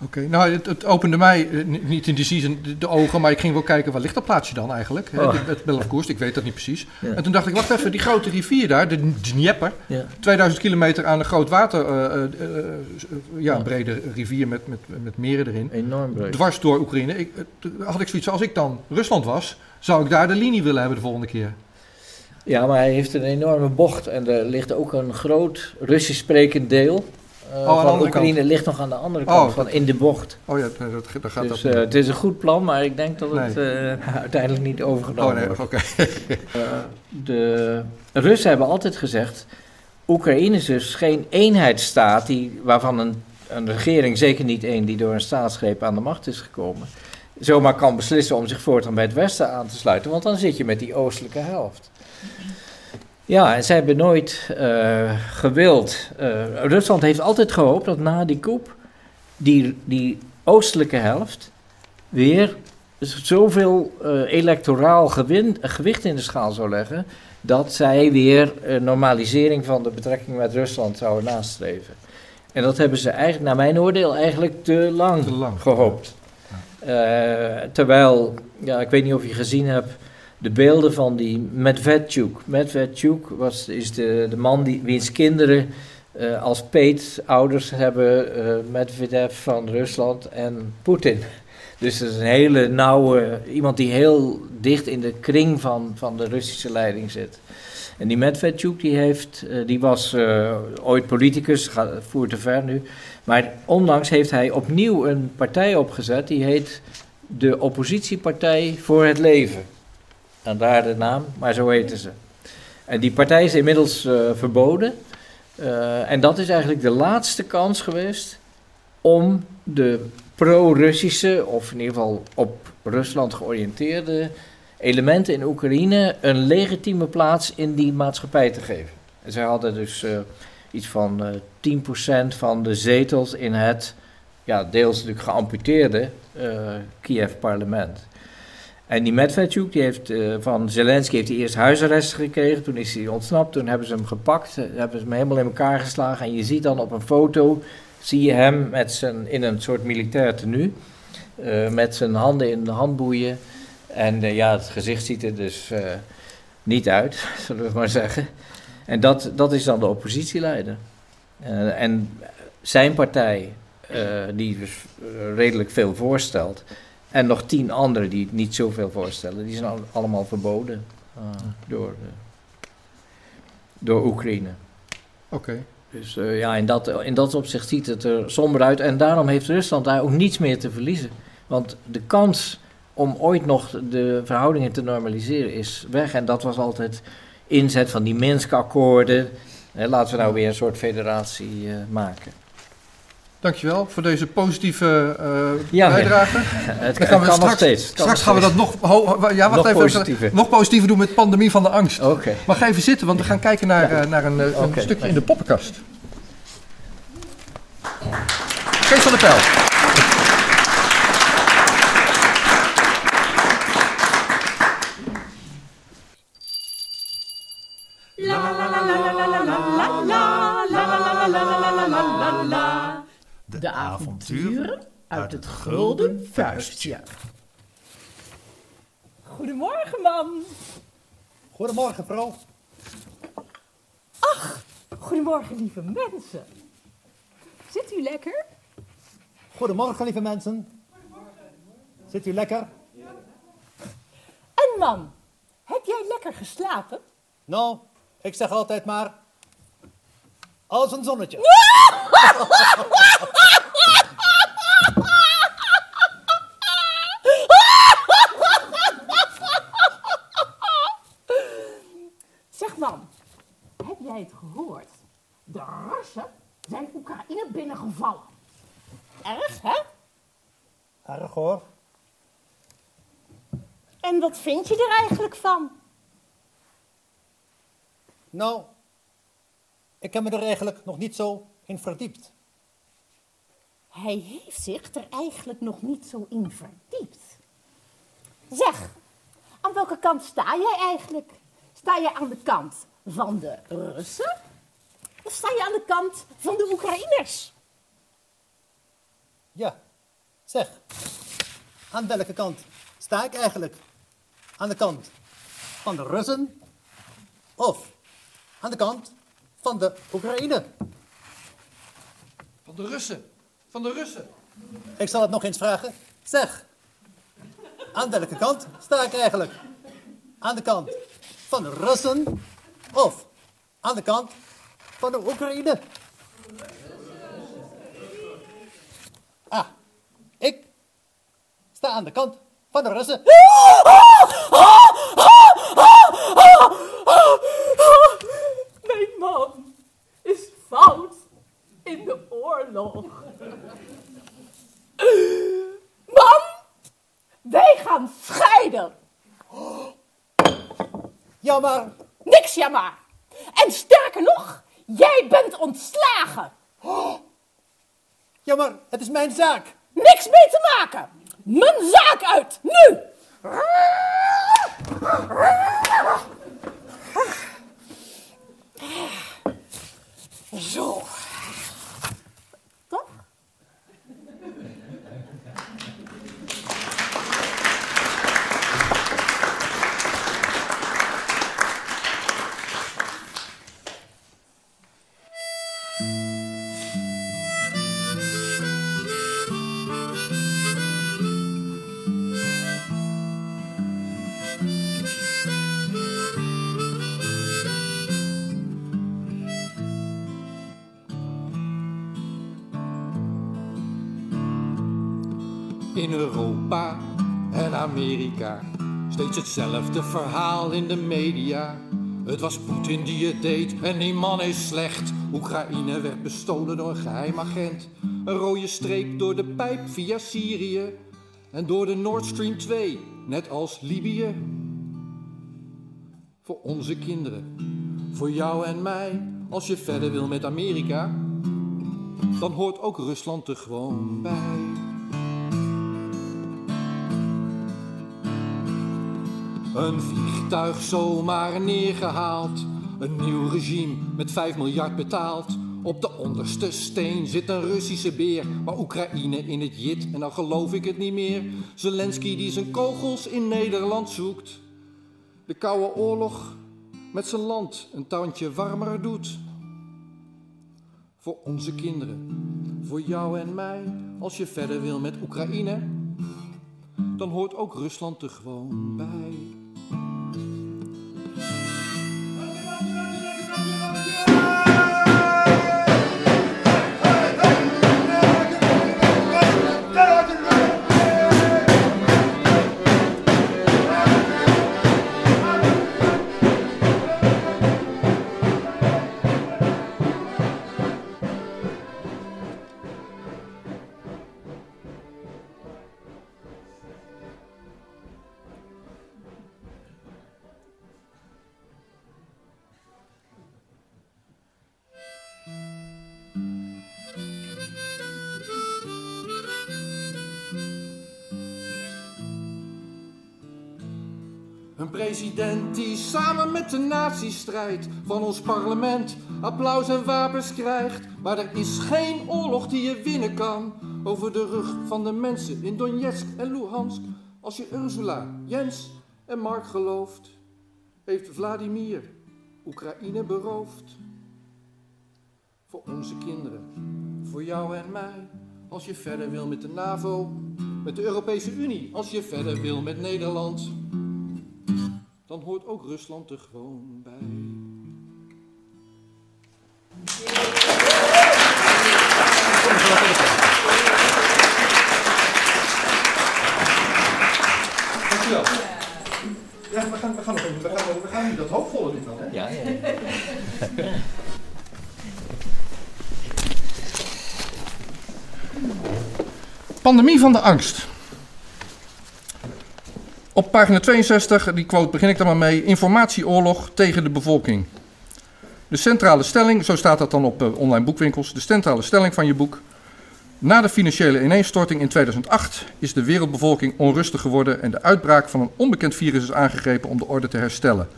Oké, nou, het, het opende mij, eh, ni- niet in de season de, ogen, maar ik ging wel kijken, waar ligt dat plaatsje dan eigenlijk? Oh. Het, het Belfkoerst, ik weet dat niet precies. Ja. En toen dacht ik, wacht even, die grote rivier daar, de Dnieper, Ja. 2000 kilometer aan een groot water, eh, ja, Ja. brede rivier met, met, met meren erin. Enorm breed. Dwars door Oekraïne. Ik, had ik zoiets, als ik dan Rusland was, zou ik daar de linie willen hebben de volgende keer. Ja, maar hij heeft een enorme bocht en er ligt ook een groot Russisch sprekend deel eh, de van Oekraïne ligt nog aan de andere Oh, kant, van dat- in de bocht. Oh ja, dat, dat gaat Dus dat. eh, het is een goed plan, maar ik denk dat het Nee. eh, uiteindelijk niet overgenomen oh nee, wordt. oké. De Russen hebben altijd gezegd, Oekraïne is dus geen eenheidsstaat die, waarvan een, een regering, zeker niet één die door een staatsgreep aan de macht is gekomen, zomaar kan beslissen om zich voortaan bij het Westen aan te sluiten, want dan zit je met die oostelijke helft. Ja, en zij hebben nooit eh, gewild. eh, Rusland heeft altijd gehoopt dat na die coup die, die oostelijke helft weer zoveel eh, electoraal gewin, gewicht in de schaal zou leggen dat zij weer een normalisering van de betrekking met Rusland zouden nastreven. En dat hebben ze eigenlijk, naar mijn oordeel, eigenlijk te lang, Te lang. gehoopt. Eh, terwijl, ja, ik weet niet of je gezien hebt, de beelden van die Medvedchuk. Medvedchuk was, is de, de man die, wiens kinderen eh, als peetouders hebben eh, Medvedev van Rusland en Poetin. Dus dat is een hele nauwe, iemand die heel dicht in de kring van, van de Russische leiding zit. En die Medvedchuk, die, heeft, die was ooit politicus, gaat, voert te ver nu. Maar onlangs heeft hij opnieuw een partij opgezet, die heet de Oppositiepartij voor het Leven. En daar de naam, maar zo heten ze. En die partij is inmiddels eh, verboden. Eh, en dat is eigenlijk de laatste kans geweest om de pro-Russische, of in ieder geval op Rusland georiënteerde elementen in Oekraïne een legitieme plaats in die maatschappij te geven. En zij hadden dus eh, iets van eh 10% van de zetels in het, ja, deels natuurlijk geamputeerde eh, Kiev-parlement. En die Medvedchuk, die heeft eh, van Zelensky heeft hij eerst huisarrest gekregen. Toen is hij ontsnapt. Toen hebben ze hem gepakt. eh, hebben ze hem helemaal in elkaar geslagen. En je ziet dan op een foto, zie je hem met zijn, in een soort militair tenue. eh, met zijn handen in de handboeien. En eh, ja, het gezicht ziet er dus eh, niet uit, zullen we maar zeggen. En dat, dat is dan de oppositieleider. Eh, en zijn partij, eh, die dus eh, redelijk veel voorstelt, en nog tien anderen die niet zoveel voorstellen, die zijn al- allemaal verboden door, door Oekraïne. Oké. Dus ja, in dat, in dat opzicht ziet het er somber uit. En daarom heeft Rusland daar ook niets meer te verliezen. Want de kans om ooit nog de verhoudingen te normaliseren is weg. En dat was altijd inzet van die Minsk-akkoorden. Hè, laten we nou weer een soort federatie eh, maken. Dankjewel voor deze positieve eh, Ja, bijdrage. Het, kan straks, nog steeds. Straks nog gaan we dat nog, ja, wacht Nog even, positiever. nog positiever doen met pandemie van de angst. Oké. Maar ga even zitten, want we gaan kijken naar, eh, naar een, eh, een stukje in de poppenkast. Kees van der Pijl. De avonturen uit het gulden vuistje. Goedemorgen, man. Goedemorgen, vrouw. Goedemorgen, lieve mensen. Zit u lekker? Goedemorgen, lieve mensen. Zit u lekker? En man, heb jij lekker geslapen? Nou, ik zeg altijd maar... Als een zonnetje. Zeg man, heb jij het gehoord? De Russen zijn Oekraïne binnengevallen. Erg, hè? Erg hoor. En wat vind je er eigenlijk van? Nou, ik heb me er eigenlijk nog niet zo in verdiept. Hij heeft zich er eigenlijk nog niet zo in verdiept. Zeg, aan welke kant sta jij eigenlijk? Sta je aan de kant van de Russen? Of sta je aan de kant van de Oekraïners? Ja, zeg. Aan welke kant sta ik eigenlijk? Aan de kant van de Russen? Of aan de kant van de Oekraïne? Van de Russen. Van de Russen. Ik zal het nog eens vragen. Zeg, aan welke kant sta ik eigenlijk? Aan de kant van de Russen of aan de kant van de Oekraïne? Ah, ik sta aan de kant van de Russen. Man is fout in de oorlog. Man, wij gaan scheiden. Ja, maar Niks jammer. En sterker nog, jij bent ontslagen. Ja, maar het is mijn zaak. Niks mee te maken. Mijn zaak uit, nu. Zo. Toch? In Europa en Amerika. Steeds hetzelfde verhaal in de media. Het was Poetin die het deed en die man is slecht. Oekraïne werd bestolen door een geheim agent. Een rode streep door de pijp via Syrië. En door de Nord Stream 2, net als Libië. Voor onze kinderen, voor jou en mij. Als je verder wil met Amerika, dan hoort ook Rusland er gewoon bij. Een vliegtuig zomaar neergehaald. Een nieuw regime met 5 miljard betaald. Op de onderste steen zit een Russische beer. Maar Oekraïne in het jit en dan geloof ik het niet meer. Zelensky die zijn kogels in Nederland zoekt. De koude oorlog met zijn land een tandje warmer doet. Voor onze kinderen, voor jou en mij. Als je verder wil met Oekraïne, dan hoort ook Rusland er gewoon bij. President die samen met de natie strijdt, van ons parlement applaus en wapens krijgt. Maar er is geen oorlog die je winnen kan, over de rug van de mensen in Donetsk en Luhansk. Als je Ursula, Jens en Mark gelooft, heeft Vladimir Oekraïne beroofd. Voor onze kinderen, voor jou en mij, als je verder wil met de NAVO, met de Europese Unie, als je verder wil met Nederland, dan hoort ook Rusland er gewoon bij. Dankjewel. Ja, we gaan, we gaan, nog even- we gaan, we gaan nu dat hoopvolle doen dan, hè? Ja, ja. Pandemie van de angst. Op pagina 62, die quote begin ik dan maar mee. Informatieoorlog tegen de bevolking. De centrale stelling, zo staat dat dan op eh, online boekwinkels. De centrale stelling van je boek. Na de financiële ineenstorting in 2008 is de wereldbevolking onrustig geworden en de uitbraak van een onbekend virus is aangegrepen om de orde te herstellen.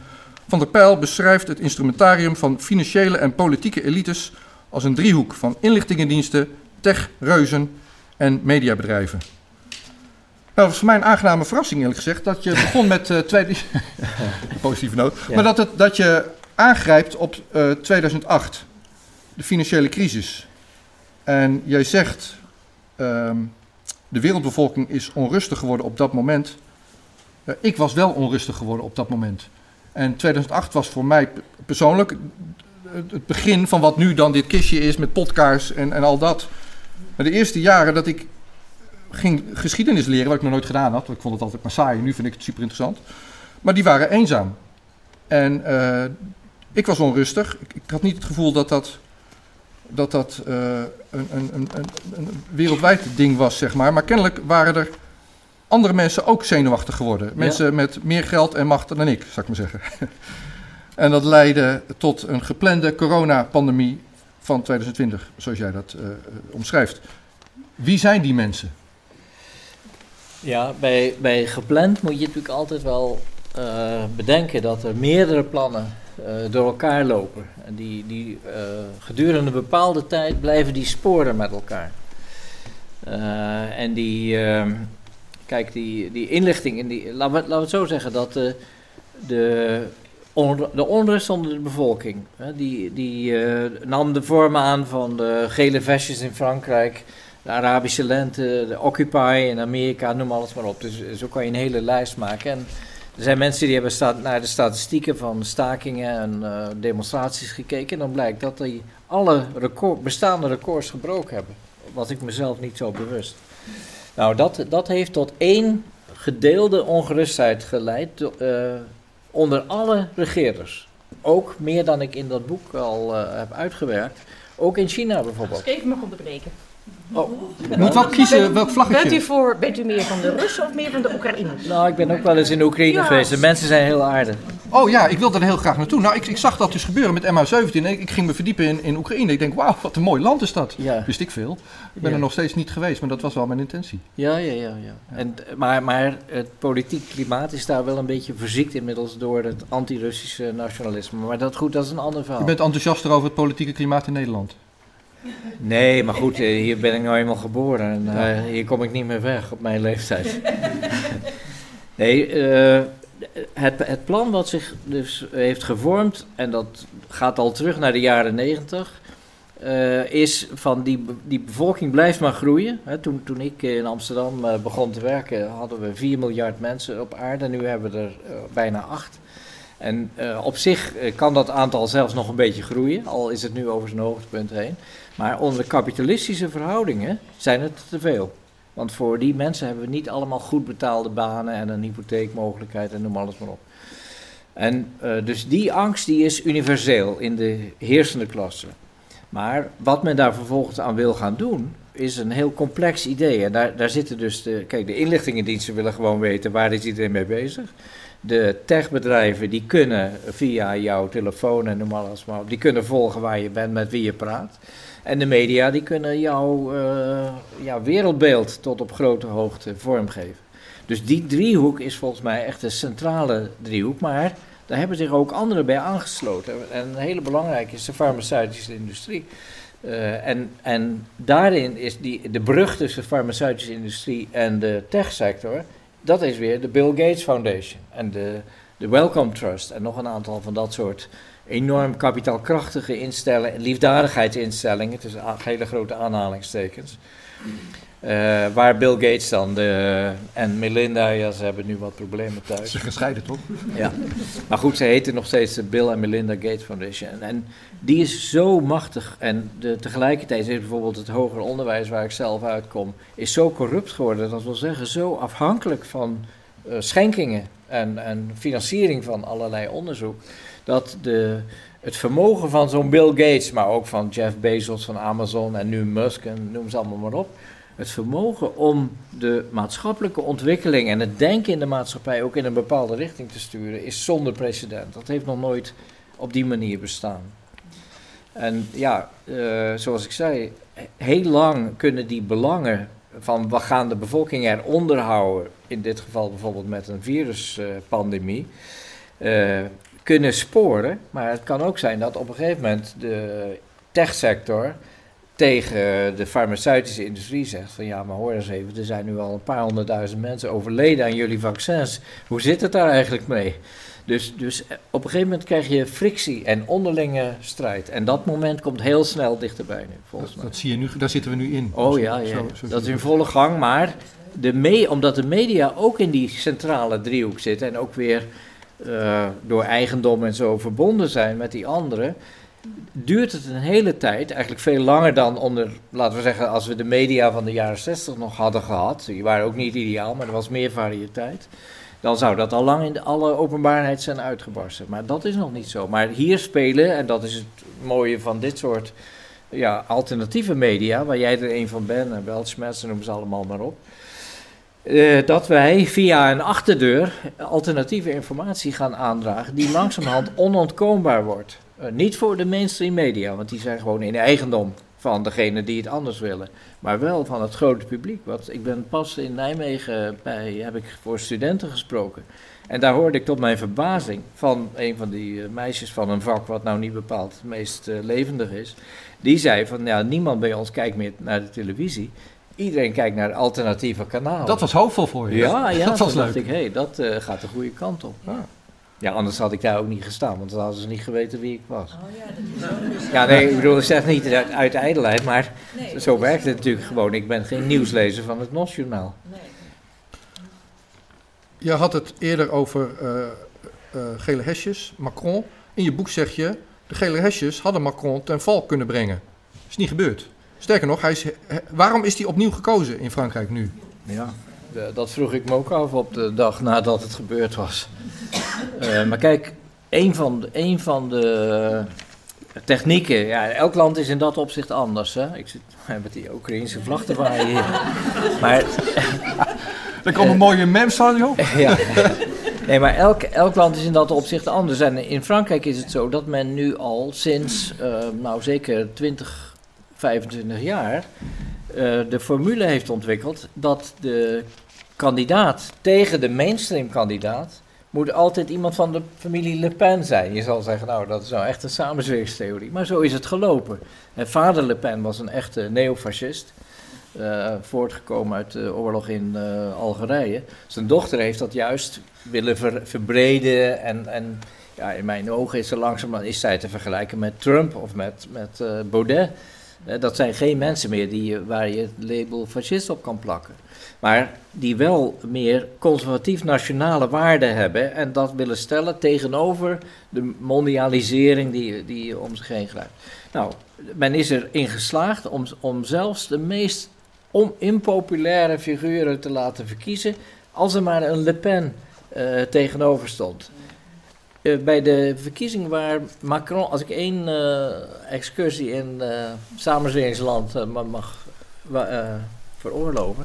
Van der Pijl beschrijft het instrumentarium van financiële en politieke elites als een driehoek van inlichtingendiensten, tech-reuzen en mediabedrijven. Nou, was voor mij een aangename verrassing eerlijk gezegd, dat je begon met tweede... positieve noot. Ja. Maar dat, het, dat je aangrijpt op eh, 2008, de financiële crisis. En jij zegt, ehm, de wereldbevolking is onrustig geworden op dat moment. Eh, ik was wel onrustig geworden op dat moment. En 2008 was voor mij persoonlijk het het begin van wat nu dan dit kistje is met podcasts en, en al dat. Maar de eerste jaren dat ik ging geschiedenis leren, wat ik nog nooit gedaan had, want ik vond het altijd maar saai, nu vind ik het super interessant. Maar die waren eenzaam. En eh, ik was onrustig. Ik, ik had niet het gevoel dat dat, dat, dat eh, een, een, een, een, wereldwijd ding was, zeg maar. Maar kennelijk waren er andere mensen ook zenuwachtig geworden. Mensen met meer geld en macht dan ik, zou ik maar zeggen. en dat leidde tot een geplande coronapandemie van 2020, zoals jij dat eh, omschrijft. Wie zijn die mensen? Ja, bij, bij gepland moet je natuurlijk altijd wel eh, bedenken dat er meerdere plannen eh, door elkaar lopen. En die, die eh, gedurende een bepaalde tijd blijven die sporen met elkaar. En die, ehm, kijk, die, die inlichting, in die, laten, we, laten we het zo zeggen, dat de, de, onru- de onrust onder de bevolking, die, die nam de vorm aan van de gele vestjes in Frankrijk, de Arabische lente, de Occupy in Amerika, noem alles maar op. Dus zo kan je een hele lijst maken. En er zijn mensen die hebben naar de statistieken van stakingen en eh, demonstraties gekeken. En dan blijkt dat die alle record, bestaande records gebroken hebben. Was ik mezelf niet zo bewust. Nou, dat, dat heeft tot één gedeelde ongerustheid geleid eh, onder alle regeerders. Ook meer dan ik in dat boek al eh, heb uitgewerkt. Ook in China bijvoorbeeld. Even mag onderbreken. Oh, Je moet wel kiezen welk Bent u, vlaggetje. voor, bent u meer van de Russen of meer van de Oekraïners? Nou, ik ben ook wel eens in Oekraïne Ja. geweest. De mensen zijn heel aardig. Oh ja, ik wilde er heel graag naartoe. Nou, ik, ik zag dat dus gebeuren met MH17 en ik, ik ging me verdiepen in, in Oekraïne. Ik denk, wauw, wat een mooi land is dat. Ja. Wist ik veel. Ik ben Ja. er nog steeds niet geweest, maar dat was wel mijn intentie. Ja, ja, ja. ja. En, maar, maar het politiek klimaat is daar wel een beetje verziekt inmiddels door het anti-Russische nationalisme. Maar dat, goed, dat is een ander verhaal. Je bent enthousiaster over het politieke klimaat in Nederland. Nee, maar goed, eh, hier ben ik nou eenmaal geboren en eh, hier kom ik niet meer weg op mijn leeftijd. nee, eh, het, het plan wat zich dus heeft gevormd, en dat gaat al terug naar de jaren negentig, eh, is van die, die bevolking blijft maar groeien. Hè, toen, toen ik in Amsterdam eh, begon te werken, hadden we 4 miljard mensen op aarde, nu hebben we er bijna 8. En eh, op zich eh, kan dat aantal zelfs nog een beetje groeien, al is het nu over zijn hoogtepunt heen. Maar onder kapitalistische verhoudingen zijn het te veel. Want voor die mensen hebben we niet allemaal goed betaalde banen en een hypotheekmogelijkheid en noem alles maar op. En eh, dus die angst die is universeel in de heersende klasse. Maar wat men daar vervolgens aan wil gaan doen, is een heel complex idee. En daar, daar zitten dus de, kijk, de inlichtingendiensten willen gewoon weten waar is iedereen mee bezig. De techbedrijven die kunnen via jouw telefoon en noem alles maar op, die kunnen volgen waar je bent, met wie je praat. En de media die kunnen jouw eh, ja, wereldbeeld tot op grote hoogte vormgeven. Dus die driehoek is volgens mij echt een centrale driehoek, maar daar hebben zich ook anderen bij aangesloten. En een hele belangrijke is de farmaceutische industrie. Eh, en, en daarin is die, de brug tussen de farmaceutische industrie en de techsector, dat is weer de Bill Gates Foundation en de, de Wellcome Trust en nog een aantal van dat soort enorm kapitaalkrachtige instellingen, liefdadigheidsinstellingen, tussen hele grote aanhalingstekens. Eh, waar Bill Gates dan de, en Melinda, ja, ze hebben nu wat problemen thuis. Ze gescheiden, toch? Ja, maar goed, ze heten nog steeds de Bill en Melinda Gates Foundation. En, en die is zo machtig. En de, tegelijkertijd is bijvoorbeeld het hoger onderwijs waar ik zelf uitkom, is zo corrupt geworden. Dat wil zeggen, zo afhankelijk van eh, schenkingen en, en financiering van allerlei onderzoek. Dat de, het vermogen van zo'n Bill Gates, maar ook van Jeff Bezos van Amazon en nu Musk en noem ze allemaal maar op. Het vermogen om de maatschappelijke ontwikkeling en het denken in de maatschappij ook in een bepaalde richting te sturen, is zonder precedent. Dat heeft nog nooit op die manier bestaan. En ja, eh, zoals ik zei, heel lang kunnen die belangen van we gaan de bevolking eronder houden, in dit geval bijvoorbeeld met een viruspandemie, eh, kunnen sporen. Maar het kan ook zijn dat op een gegeven moment de techsector tegen de farmaceutische industrie zegt van ja, maar hoor eens even, er zijn nu al een paar honderdduizend mensen overleden aan jullie vaccins. Hoe zit het daar eigenlijk mee? Dus, dus eh, op een gegeven moment krijg je frictie en onderlinge strijd. En dat moment komt heel snel dichterbij nu, volgens Dat, mij. dat zie je nu, daar zitten we nu in. Oh ja, ja. zo- zo dat is in volle gang. Maar de me omdat de media ook in die centrale driehoek zitten en ook weer eh, door eigendom en zo verbonden zijn met die anderen, duurt het een hele tijd, eigenlijk veel langer dan onder, laten we zeggen, als we de media van de jaren 60 nog hadden gehad. Die waren ook niet ideaal, maar er was meer variëteit. Dan zou dat al lang in de, alle openbaarheid zijn uitgebarsten. Maar dat is nog niet zo. Maar hier spelen, en dat is het mooie van dit soort ja, alternatieve media, waar jij er een van bent, en Weltschmerz, noemen ze allemaal maar op. eh, dat wij via een achterdeur alternatieve informatie gaan aandragen die langzamerhand onontkoombaar wordt. Eh, niet voor de mainstream media, want die zijn gewoon in eigendom van degene die het anders willen. Maar wel van het grote publiek. Want ik ben pas in Nijmegen bij, heb ik voor studenten gesproken. En daar hoorde ik tot mijn verbazing van een van die eh, meisjes van een vak wat nou niet bepaald het meest eh, levendig is. Die zei van ja, niemand bij ons kijkt meer naar de televisie. Iedereen kijkt naar alternatieve kanalen. Dat was hoopvol voor je. Ja, ja dat was toen dacht leuk. ik, hé, dat gaat de goede kant op. Ah. Ja, anders had ik daar ook niet gestaan, want dan hadden ze niet geweten wie ik was. Ja, nee, ik bedoel, ik zeg niet uit, uit ijdelheid, maar zo werkt het natuurlijk gewoon. Ik ben geen nieuwslezer van het NOS-journaal. Je had het eerder over eh, eh, gele hesjes, Macron. In je boek zeg je, de gele hesjes hadden Macron ten val kunnen brengen. Is niet gebeurd. Sterker nog, hij is, waarom is hij opnieuw gekozen in Frankrijk nu? Ja, dat vroeg ik me ook af op de dag nadat het gebeurd was. Eh, maar kijk, een van de, een van de technieken, ja, elk land is in dat opzicht anders. Hè? Ik zit met die Oekraïnse vlag te waaien hier. Maar Er komen mooie memes van, joh. ja. Nee, maar elk, elk land is in dat opzicht anders. En in Frankrijk is het zo dat men nu al sinds, eh, nou zeker 20, 25 jaar, eh, de formule heeft ontwikkeld dat de kandidaat tegen de mainstream kandidaat moet altijd iemand van de familie Le Pen zijn. Je zal zeggen, nou, dat is nou echt een samenzweringstheorie. Maar zo is het gelopen. En vader Le Pen was een echte neofascist. eh, voortgekomen uit de oorlog in eh, Algerije. Zijn dochter heeft dat juist willen ver- verbreden. En, en ja, in mijn ogen is, ze langzaam, is zij te vergelijken met Trump of met, met eh, Baudet. Dat zijn geen mensen meer die, waar je het label fascist op kan plakken. Maar die wel meer conservatief-nationale waarden hebben en dat willen stellen tegenover de mondialisering die, die om zich heen grijpt. Nou, men is erin geslaagd om, om zelfs de meest om impopulaire figuren te laten verkiezen als er maar een Le Pen eh, tegenover stond. Eh, bij de verkiezing waar Macron, als ik één eh, excursie in uh, samenzweringsland eh, ma- mag veroorloven.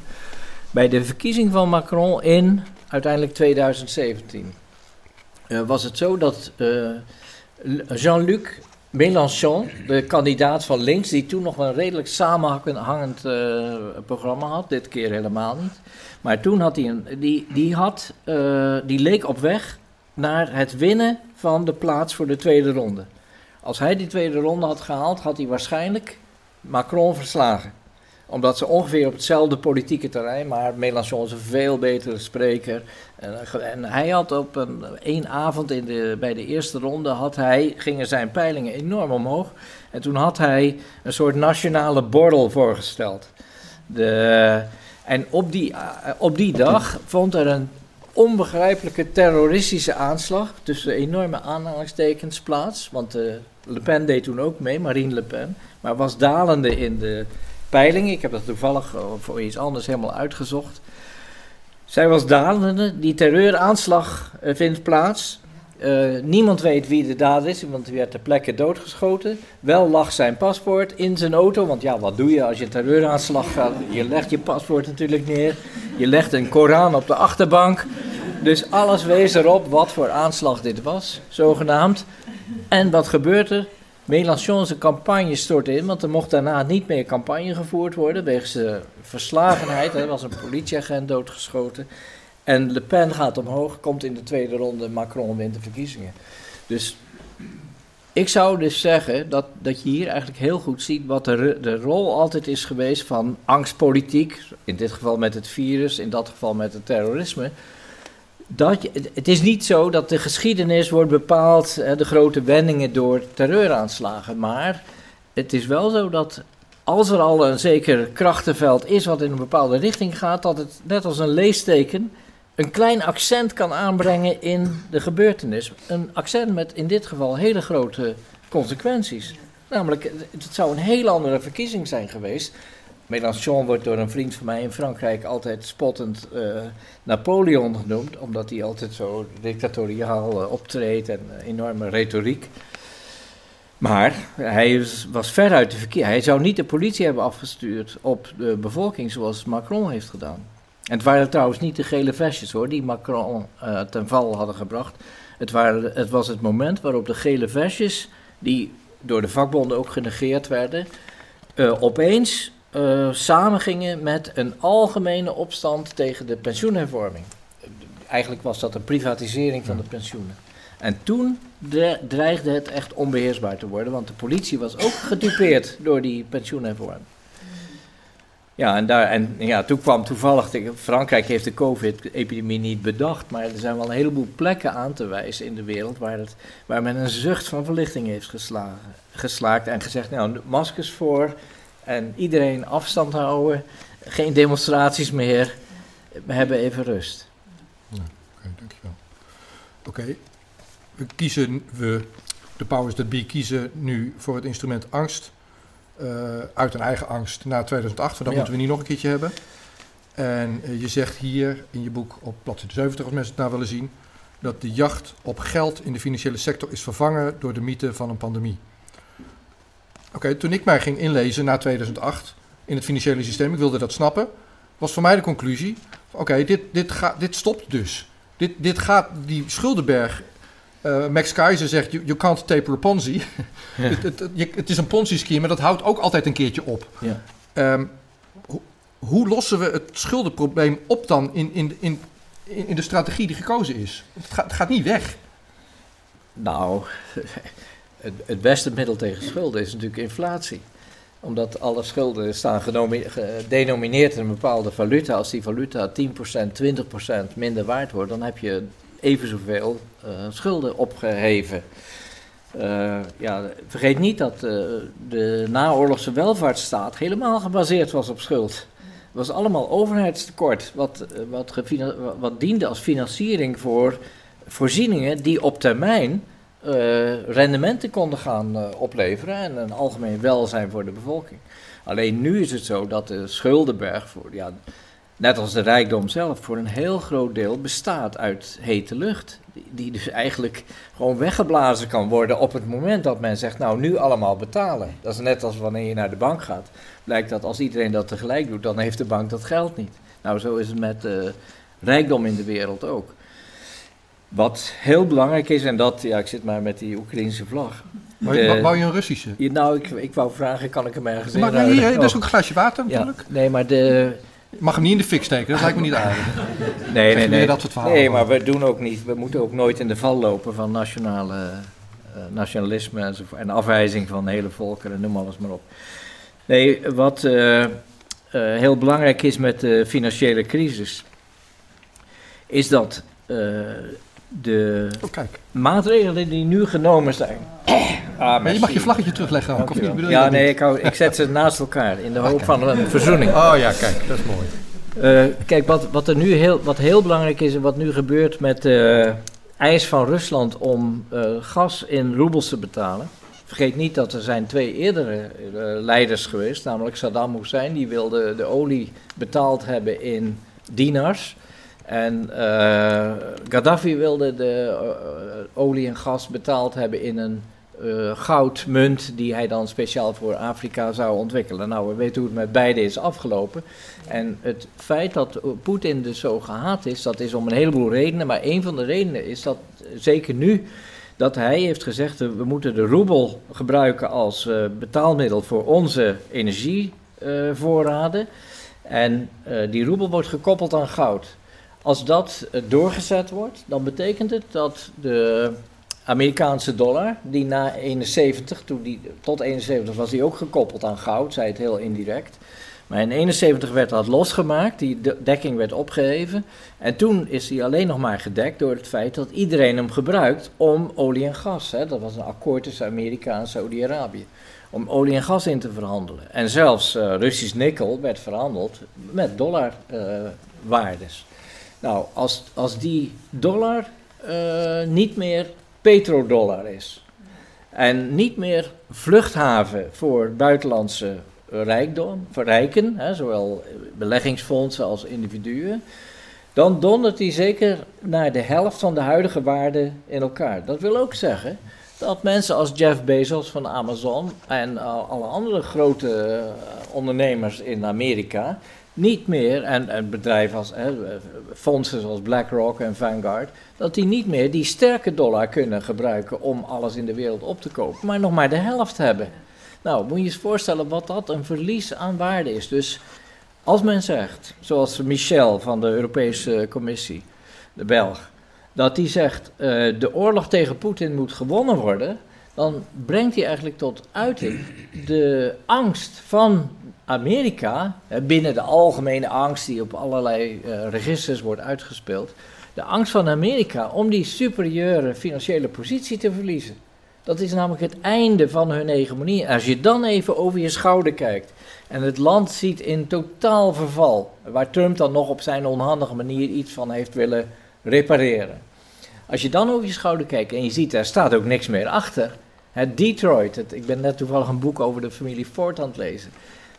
Bij de verkiezing van Macron in uiteindelijk 2017 eh, was het zo dat Jean-Luc Mélenchon, de kandidaat van links, die toen nog een redelijk samenhangend programma had, dit keer helemaal niet. Maar toen had hij een, die, die, had, die leek op weg naar het winnen van de plaats voor de tweede ronde. Als hij die tweede ronde had gehaald, had hij waarschijnlijk Macron verslagen. Omdat ze ongeveer op hetzelfde politieke terrein, maar Mélenchon is een veel betere spreker. En, hij had op een één avond in de, bij de eerste ronde had hij, gingen zijn peilingen enorm omhoog. En toen had hij een soort nationale borrel voorgesteld. De, en op die, eh, op die dag vond er een onbegrijpelijke terroristische aanslag tussen enorme aanhalingstekens plaats. Want eh, Le Pen deed toen ook mee, Marine Le Pen, maar was dalende in de peiling. Ik heb dat toevallig eh, voor iets anders helemaal uitgezocht. Zij was dalende, die terreuraanslag uh, vindt plaats. Uh, niemand weet wie de dader is, want hij werd ter plekke doodgeschoten. Wel lag zijn paspoort in zijn auto, want ja, wat doe je als je een terreuraanslag gaat? Je legt je paspoort natuurlijk neer, je legt een Koran op de achterbank. Dus alles wees erop wat voor aanslag dit was, zogenaamd. En wat gebeurt er? Mélenchon campagne stort in, want er mocht daarna niet meer campagne gevoerd worden wegens de verslagenheid. Er was een politieagent doodgeschoten. En Le Pen gaat omhoog, komt in de tweede ronde, Macron wint de verkiezingen. Dus ik zou dus zeggen dat, dat je hier eigenlijk heel goed ziet wat de, de rol altijd is geweest van angstpolitiek. In dit geval met het virus, in dat geval met het terrorisme. Dat je, het is niet zo dat de geschiedenis wordt bepaald, de grote wendingen door terreuraanslagen. Maar het is wel zo dat als er al een zeker krachtenveld is wat in een bepaalde richting gaat, dat het net als een leesteken een klein accent kan aanbrengen in de gebeurtenis. Een accent met in dit geval hele grote consequenties. Namelijk, het zou een heel andere verkiezing zijn geweest. Mélenchon wordt door een vriend van mij in Frankrijk altijd spottend uh, Napoleon genoemd, omdat hij altijd zo dictatoriaal uh, optreedt en uh, enorme retoriek. Maar hij was ver uit de verkeer. Hij zou niet de politie hebben afgestuurd op de bevolking zoals Macron heeft gedaan. En het waren trouwens niet de gele vestjes hoor, die Macron uh, ten val hadden gebracht. Het, waren, het was het moment waarop de gele vestjes, die door de vakbonden ook genegeerd werden, uh, opeens uh, samengingen met een algemene opstand tegen de pensioenhervorming. Eigenlijk was dat een privatisering van de pensioenen. En toen dreigde het echt onbeheersbaar te worden, want de politie was ook gedupeerd door die pensioenhervorming. Ja, en, daar, en ja, toen kwam toevallig, Frankrijk heeft de COVID-epidemie niet bedacht, maar er zijn wel een heleboel plekken aan te wijzen in de wereld waar, het, waar men een zucht van verlichting heeft geslagen, geslaakt en gezegd, nou, maskers voor en iedereen afstand houden, geen demonstraties meer, we hebben even rust. Ja, Oké, dankjewel. Oké, we kiezen, we, de powers that be kiezen nu voor het instrument angst. Uh, uit een eigen angst naar 2008, want dat ja. moeten we niet nog een keertje hebben. En uh, je zegt hier in je boek op bladzijde 70, als mensen het nou willen zien, dat de jacht op geld in de financiële sector is vervangen door de mythe van een pandemie. Oké, okay, toen ik mij ging inlezen na 2008 in het financiële systeem, ik wilde dat snappen, was voor mij de conclusie: oké, okay, dit, dit, dit stopt dus. Dit, dit gaat, die schuldenberg uh, Max Keizer zegt, you, you can't taper a Ponzi. Ja. het, het, je, het, is een Ponzi-scheme, maar dat houdt ook altijd een keertje op. Ja. Um, ho, hoe lossen we het schuldenprobleem op dan in, in, in, in de strategie die gekozen is? Het gaat, het gaat niet weg. Nou, het, het beste middel tegen schulden is natuurlijk inflatie omdat alle schulden staan gedenomineerd in een bepaalde valuta. Als die valuta 10%, 20% minder waard wordt, dan heb je even zoveel schulden opgeheven. Uh, ja, vergeet niet dat uh, de naoorlogse welvaartsstaat helemaal gebaseerd was op schuld. Het was allemaal overheidstekort, wat, wat, wat diende als financiering voor voorzieningen die op termijn rendementen konden gaan opleveren en een algemeen welzijn voor de bevolking. Alleen nu is het zo dat de schuldenberg voor, ja, net als de rijkdom zelf, voor een heel groot deel bestaat uit hete lucht. Die, dus eigenlijk gewoon weggeblazen kan worden op het moment dat men zegt, nou nu allemaal betalen. Dat is net als wanneer je naar de bank gaat. Blijkt dat als iedereen dat tegelijk doet, dan heeft de bank dat geld niet. Nou, zo is het met uh, rijkdom in de wereld ook. Wat heel belangrijk is, en dat, ja, ik zit maar met die Oekraïnse vlag. De, wou je een Russische? Ja, nou, ik, ik wou vragen, kan ik hem ergens in? Maar hier, dat is ook een glaasje water natuurlijk. Ja, nee, maar de, je mag hem niet in de fik steken, dat lijkt me niet aardig. Nee, nee, nee. Dat soort nee, maar we doen ook niet, we moeten ook nooit in de val lopen van nationale, uh, nationalisme enzovoort, en afwijzing van hele volkeren, noem alles maar op. Nee, wat eh, eh, heel belangrijk is met de financiële crisis, is dat eh, de Oh, maatregelen die nu genomen zijn. Ah, Maar je mag je vlaggetje terugleggen ook, of niet? Bedoel Ja, nee, ik, hou, ik zet ze naast elkaar in de hoop van een verzoening. Oh ja, kijk, dat is mooi. Eh, kijk, wat, wat er nu heel, wat heel belangrijk is en wat nu gebeurt met de eis van Rusland om eh, gas in roebels te betalen. Vergeet niet dat er zijn twee eerdere leiders geweest, namelijk Saddam Hussein, die wilde de olie betaald hebben in dinars. En Gaddafi wilde de olie en gas betaald hebben in een eh, goudmunt die hij dan speciaal voor Afrika zou ontwikkelen. Nou, we weten hoe het met beide is afgelopen. En het feit dat Poetin dus zo gehaat is, dat is om een heleboel redenen. Maar een van de redenen is dat, zeker nu, dat hij heeft gezegd... eh, we moeten de roebel gebruiken als eh, betaalmiddel voor onze energievoorraden. en die roebel wordt gekoppeld aan goud. Als dat doorgezet wordt, dan betekent het dat de Amerikaanse dollar, die na 71, toen die, tot 71 was die ook gekoppeld aan goud, zei het heel indirect. Maar in 71 werd dat losgemaakt, die de- dekking werd opgeheven. En toen is die alleen nog maar gedekt door het feit dat iedereen hem gebruikt om olie en gas. Hè, dat was een akkoord tussen Amerika en Saudi-Arabië. Om olie en gas in te verhandelen. En zelfs eh, Russisch nikkel werd verhandeld met dollarwaardes. nou, als, als die dollar eh, niet meer petrodollar is. En niet meer vluchthaven voor buitenlandse rijkdom, voor rijken, hè, zowel beleggingsfondsen als individuen. Dan dondert die zeker naar de helft van de huidige waarde in elkaar. Dat wil ook zeggen dat mensen als Jeff Bezos van Amazon en alle andere grote uh, ondernemers in Amerika niet meer, en, en bedrijven als eh, fondsen zoals BlackRock en Vanguard, dat die niet meer die sterke dollar kunnen gebruiken om alles in de wereld op te kopen, maar nog maar de helft hebben. Nou, moet je eens voorstellen wat dat een verlies aan waarde is. Dus als men zegt, zoals Michel van de Europese Commissie, de Belg, dat die zegt uh, de oorlog tegen Poetin moet gewonnen worden, dan brengt hij eigenlijk tot uiting de angst van Amerika, binnen de algemene angst die op allerlei uh, registers wordt uitgespeeld, de angst van Amerika om die superieure financiële positie te verliezen. Dat is namelijk het einde van hun hegemonie. Als je dan even over je schouder kijkt en het land ziet in totaal verval, waar Trump dan nog op zijn onhandige manier iets van heeft willen repareren. Als je dan over je schouder kijkt en je ziet, er staat ook niks meer achter. Detroit, ik ben net toevallig een boek over de familie Ford aan het lezen.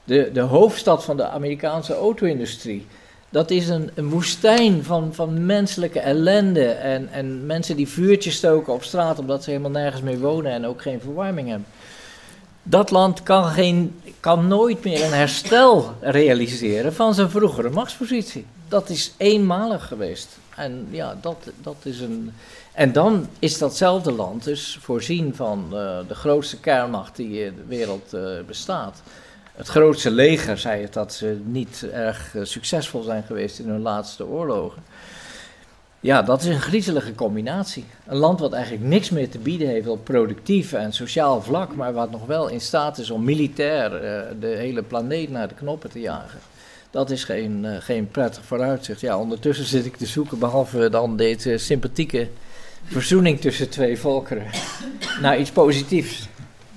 De, de hoofdstad van de Amerikaanse auto-industrie. Dat is een, een woestijn van, van menselijke ellende en, en mensen die vuurtjes stoken op straat omdat ze helemaal nergens meer wonen en ook geen verwarming hebben. Dat land kan, geen, kan nooit meer een herstel realiseren van zijn vroegere machtspositie. Dat is eenmalig geweest. En ja, dat, dat is een. En dan is datzelfde land dus voorzien van uh, de grootste kernmacht die in de wereld uh, bestaat. Het grootste leger zei het dat ze niet erg uh, succesvol zijn geweest in hun laatste oorlogen. Ja, dat is een griezelige combinatie. Een land wat eigenlijk niks meer te bieden heeft op productief en sociaal vlak, maar wat nog wel in staat is om militair de hele planeet naar de knoppen te jagen. Dat is geen, uh, geen prettig vooruitzicht. Ja, ondertussen zit ik te zoeken, behalve dan deze sympathieke verzoening tussen twee volkeren, naar iets positiefs.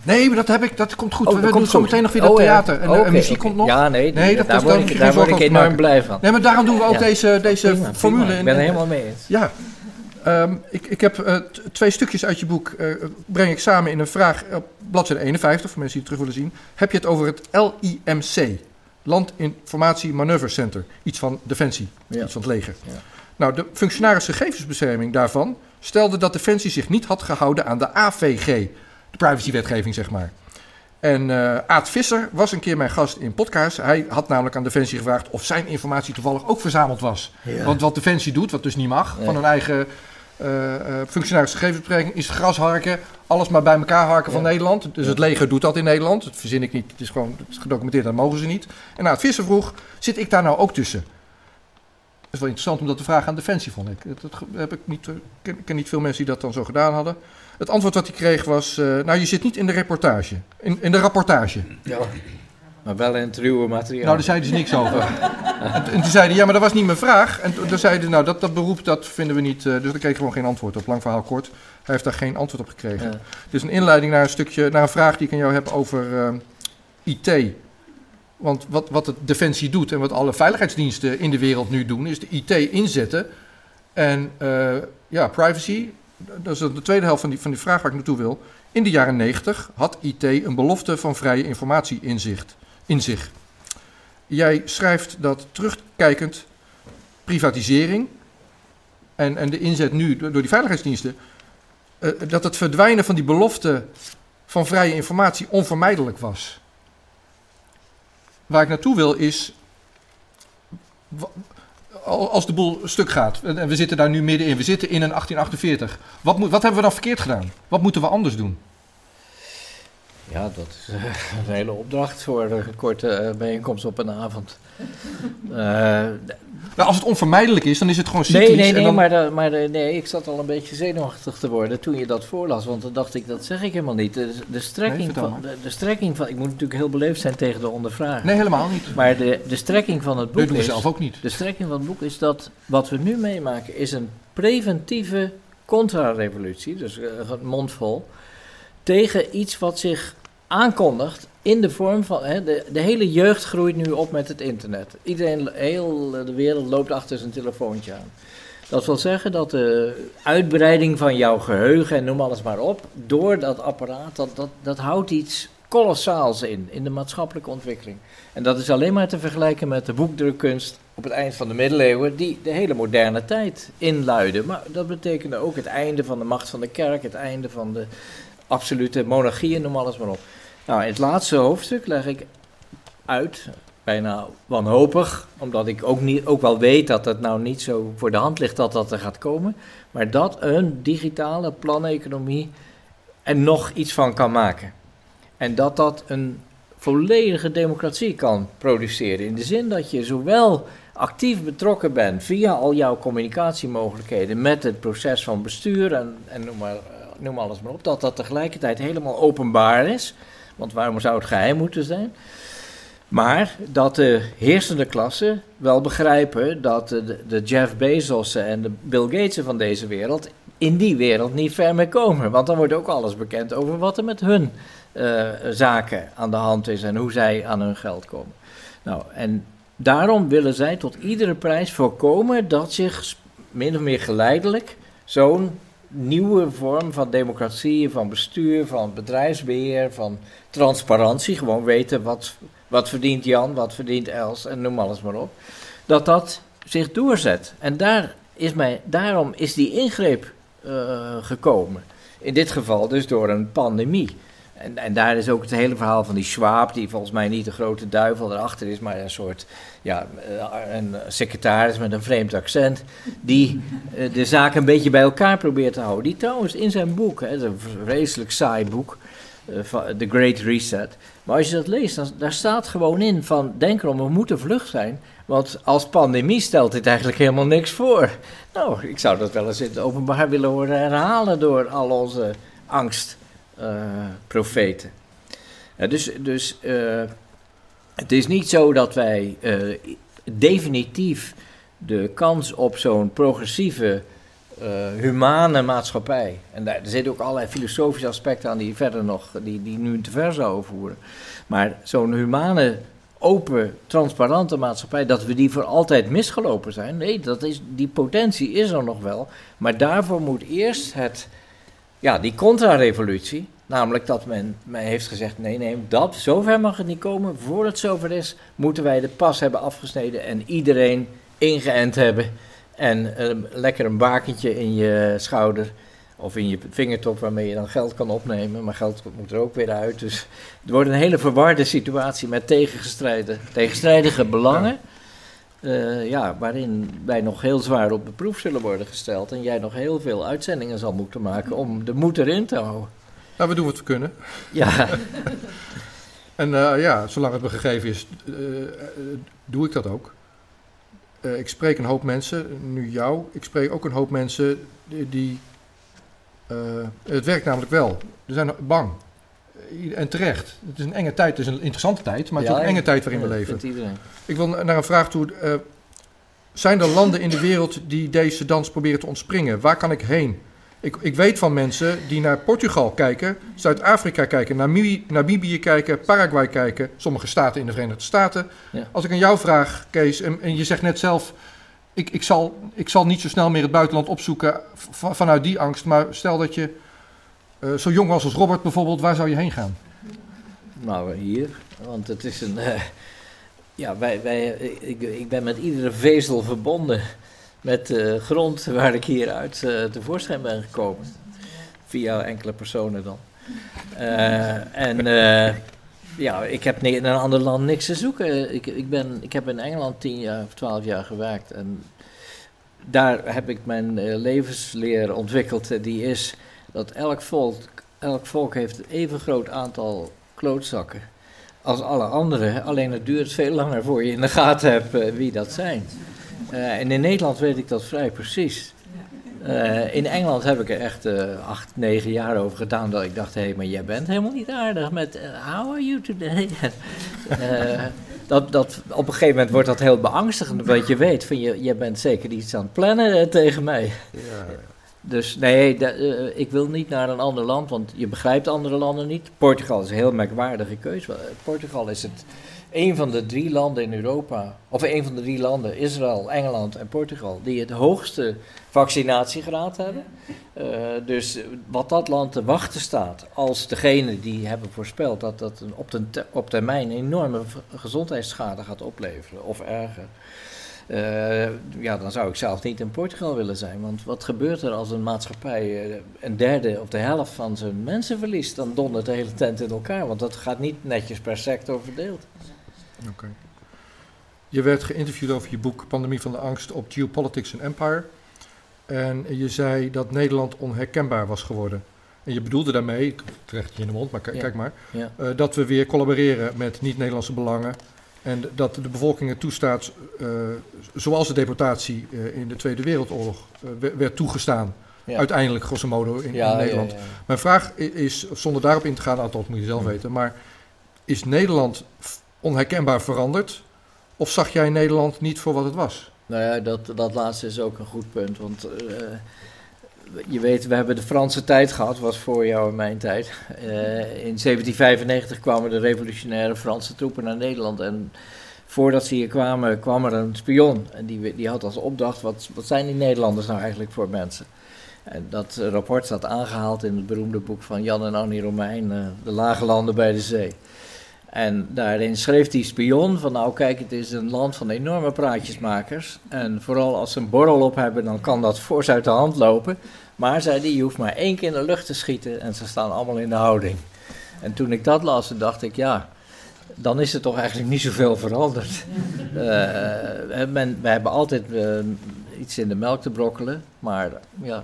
Nee, maar dat heb ik, dat komt goed. Oh, we dat doen zo meteen nog weer dat Oh, ja. theater. En, Oh, en muziek komt nog. Ja, nee, nee dat, daar dat, word ik- daar word ik enorm blij van. Nee, maar daarom doen we ook Ja. deze, deze Prima, formule. prima. Ik ben er helemaal mee eens. Ja. Ehm, ik, ik heb eh, twee stukjes uit je boek, eh, breng ik samen in een vraag op bladzijde 51, voor mensen die het terug willen zien. Heb je het over het LIMC, Land Informatie Manoeuvre Center, iets van Defensie, Ja. iets van het leger. Ja. Nou, de functionaris gegevensbescherming daarvan stelde dat Defensie zich niet had gehouden aan de AVG, de privacywetgeving zeg maar. En eh Aad Visser was een keer mijn gast in podcast. Hij had namelijk aan Defensie gevraagd of zijn informatie toevallig ook verzameld was. Ja. Want wat Defensie doet, wat dus niet mag, Nee. van hun eigen eh eh functionaris gegevensbespreking, is gras harken, alles maar bij elkaar harken van. Nederland. Dus het leger doet dat in Nederland. Dat verzin ik niet, het is gewoon het is gedocumenteerd, dat mogen ze niet. En Aad Visser vroeg, zit ik daar nou ook tussen? Dat is wel interessant om dat te vragen aan Defensie, vond ik. Dat, heb ik niet, ken niet veel mensen die dat dan zo gedaan hadden. Het antwoord wat hij kreeg was, eh, nou je zit niet in de reportage, in, in de rapportage. Ja. Maar wel in het ruwe materiaal. Nou, daar zeiden ze niks over. en, en toen zeiden ja, maar dat was niet mijn vraag. En toen toen zeiden nou, dat, dat beroep, dat vinden we niet... eh, dus daar kreeg ik gewoon geen antwoord op. Lang verhaal kort. Hij heeft daar geen antwoord op gekregen. Ja. Dus een inleiding naar een stukje, naar een vraag die ik aan jou heb over eh, IT. Want wat, wat het Defensie doet en wat alle veiligheidsdiensten in de wereld nu doen, is de IT inzetten. En eh, ja, privacy, dat is de tweede helft van die, van die vraag waar ik naartoe wil. In de jaren 90 had IT een belofte van vrije informatie in, in zich. Jij schrijft dat terugkijkend privatisering en, en de inzet nu door die veiligheidsdiensten, eh, dat het verdwijnen van die belofte van vrije informatie onvermijdelijk was. Waar ik naartoe wil is, als de boel stuk gaat, en we zitten daar nu middenin, we zitten in een 1848, wat, moet, wat hebben we dan verkeerd gedaan? Wat moeten we anders doen? Ja, dat is eh, een hele opdracht voor een korte eh, bijeenkomst op een avond. Eh, Nou, als het onvermijdelijk is, dan is het gewoon cyclisch. nee, nee, nee, dan- maar, de- maar de- nee, ik zat al een beetje zenuwachtig te worden toen je dat voorlas. Want dan dacht ik, dat zeg ik helemaal niet. De, strekking, van, de, de strekking van... Ik moet natuurlijk heel beleefd zijn tegen de ondervrager. Nee, helemaal niet. Maar de, de strekking van het Dat boek we is... zelf ook niet. De strekking van het boek is dat wat we nu meemaken is een preventieve contra-revolutie, dus eh, een mondvol, tegen iets wat zich aankondigt in de vorm van, hè, de, de hele jeugd groeit nu op met het internet. Iedereen, heel de wereld loopt achter zijn telefoontje aan. Dat wil zeggen dat de uitbreiding van jouw geheugen en noem alles maar op, door dat apparaat, dat, dat, dat houdt iets kolossaals in, in de maatschappelijke ontwikkeling. En dat is alleen maar te vergelijken met de boekdrukkunst op het eind van de middeleeuwen, die de hele moderne tijd inluidde. Maar dat betekende ook het einde van de macht van de kerk, het einde van de absolute monarchie, noem alles maar op. Nou, in het laatste hoofdstuk leg ik uit, bijna wanhopig, omdat ik ook, niet, ook wel weet dat het nou niet zo voor de hand ligt dat dat er gaat komen, maar dat een digitale planeconomie er nog iets van kan maken. En dat dat een volledige democratie kan produceren. In de zin dat je zowel actief betrokken bent via al jouw communicatiemogelijkheden met het proces van bestuur en, en noem, maar, noem alles maar op, dat dat tegelijkertijd helemaal openbaar is. Want waarom zou het geheim moeten zijn? Maar dat de heersende klassen wel begrijpen dat de, de Jeff Bezos'en en de Bill Gates'en van deze wereld in die wereld niet ver mee komen. Want dan wordt ook alles bekend over wat er met hun eh, zaken aan de hand is en hoe zij aan hun geld komen. Nou, en daarom willen zij tot iedere prijs voorkomen dat zich min of meer geleidelijk zo'n nieuwe vorm van democratie, van bestuur, van bedrijfsbeheer, van transparantie, gewoon weten wat, wat verdient Jan, wat verdient Els en noem alles maar op, dat dat zich doorzet. En daar is mij, daarom is die ingreep eh, gekomen. In dit geval dus door een pandemie. En, en daar is ook het hele verhaal van die Schwab, die volgens mij niet de grote duivel erachter is, maar een soort ja, eh, een secretaris met een vreemd accent, die eh, de zaak een beetje bij elkaar probeert te houden. Die trouwens in zijn boek, hè, een vreselijk saai boek, eh, The Great Reset. Maar als je dat leest, dan, daar staat gewoon in van, denk erom, we moeten vlug zijn, want als pandemie stelt dit eigenlijk helemaal niks voor. Nou, ik zou dat wel eens in het openbaar willen horen herhalen door al onze angstprofeten. dus dus eh, het is niet zo dat wij eh, definitief de kans op zo'n progressieve, eh, humane maatschappij. En daar, zitten ook allerlei filosofische aspecten aan die verder nog, die, die nu te ver zouden voeren. Maar zo'n humane, open, transparante maatschappij, dat we die voor altijd misgelopen zijn. Nee, dat is, die potentie is er nog wel. Maar daarvoor moet eerst het, ja, die contra-revolutie. Namelijk dat men, men heeft gezegd: nee, nee, dat, zover mag het niet komen. Voor het zover is, moeten wij de pas hebben afgesneden en iedereen ingeënt hebben. En eh, lekker een bakentje in je schouder of in je vingertop waarmee je dan geld kan opnemen. Maar geld moet er ook weer uit. Dus het wordt een hele verwarde situatie met tegenstrijdige, tegenstrijdige belangen. Eh, ja, waarin wij nog heel zwaar op de proef zullen worden gesteld. En jij nog heel veel uitzendingen zal moeten maken om de moed erin te houden. Nou, we doen wat we kunnen. Ja, En eh, ja, zolang het me gegeven is, eh, doe ik dat ook. Ik spreek een hoop mensen, nu jou. Ik spreek ook een hoop mensen die. die, het werkt namelijk wel. Ze zijn bang. En terecht. Het is een enge tijd, het is een interessante tijd, maar het is Ja, ook een enge tijd waarin we leven. Ik wil naar een vraag toe. eh, zijn er landen in de wereld die deze dans proberen te ontspringen? Waar kan ik heen? Ik, ik weet van mensen die naar Portugal kijken, Zuid-Afrika kijken, Namibië, Namibië kijken, Paraguay kijken, sommige staten in de Verenigde Staten. Ja. Als ik aan jou vraag, Kees, en, en je zegt net zelf, ik, ik, zal, ik zal niet zo snel meer het buitenland opzoeken vanuit die angst, maar stel dat je eh, zo jong was als Robert bijvoorbeeld, waar zou je heen gaan? Nou, hier. Want het is een. eh, ja, wij, wij, ik, ik ben met iedere vezel verbonden met de grond waar ik hieruit eh tevoorschijn ben gekomen. Via enkele personen dan. En ja, ik heb in een ander land niks te zoeken. Ik, ik, ben, ik heb in Engeland tien jaar of twaalf jaar gewerkt. En daar heb ik mijn levensleer ontwikkeld. Die is dat elk volk, elk volk heeft een even groot aantal klootzakken als alle anderen. Alleen het duurt veel langer voor je in de gaten hebt eh, wie dat zijn. Eh, en in Nederland weet ik dat vrij precies. Eh, in Engeland heb ik er echt acht, negen jaar over gedaan dat ik dacht, hé, maar jij bent helemaal niet aardig met how are you today? Dat, dat, op een gegeven moment wordt dat heel beangstigend, want je weet van je, je bent zeker iets aan het plannen tegen mij. Dus nee, eh, ik wil niet naar een ander land, want je begrijpt andere landen niet. Portugal is een heel merkwaardige keuze. Eh, Portugal is het een van de drie landen in Europa, of een van de drie landen, Israël, Engeland en Portugal, die het hoogste vaccinatiegraad hebben. Eh, dus wat dat land te wachten staat, als degene die hebben voorspeld dat dat op, ten, op termijn enorme gezondheidsschade gaat opleveren, of erger. Eh, ja, dan zou ik zelf niet in Portugal willen zijn. Want wat gebeurt er als een maatschappij eh, een derde of de helft van zijn mensen verliest? Dan dondert de hele tent in elkaar. Want dat gaat niet netjes per sector verdeeld. Oké. Je werd geïnterviewd over je boek Pandemie van de Angst op Geopolitics and Empire. En je zei dat Nederland onherkenbaar was geworden. En je bedoelde daarmee, ik terecht je in de mond, maar Ja. kijk maar, Ja. eh, dat we weer collaboreren met niet-Nederlandse belangen. En dat de bevolking het toestaat, eh, zoals de deportatie eh, in de Tweede Wereldoorlog eh, we- werd toegestaan. Ja. Uiteindelijk, grosso modo, in, Ja, Nederland. ja. Mijn vraag is, zonder daarop in te gaan, althans moet je zelf weten, maar is Nederland onherkenbaar veranderd? Of zag jij Nederland niet voor wat het was? Nou ja, dat, dat laatste is ook een goed punt. Want je weet, we hebben de Franse tijd gehad, was voor jou en mijn tijd. Eh, in 1795 kwamen de revolutionaire Franse troepen naar Nederland. En voordat ze hier kwamen, kwam er een spion. En die, die had als opdracht, wat, wat zijn die Nederlanders nou eigenlijk voor mensen? En dat rapport staat aangehaald in het beroemde boek van Jan en Annie Romein, eh, De Lage Landen bij de Zee. En daarin schreef die spion van nou kijk, het is een land van enorme praatjesmakers. En vooral als ze een borrel op hebben, dan kan dat fors uit de hand lopen. Maar zei die, je hoeft maar één keer in de lucht te schieten en ze staan allemaal in de houding. En toen ik dat las, dacht ik, ja, dan is er toch eigenlijk niet zoveel veranderd. Eh, men, we hebben altijd eh, iets in de melk te brokkelen, maar ja...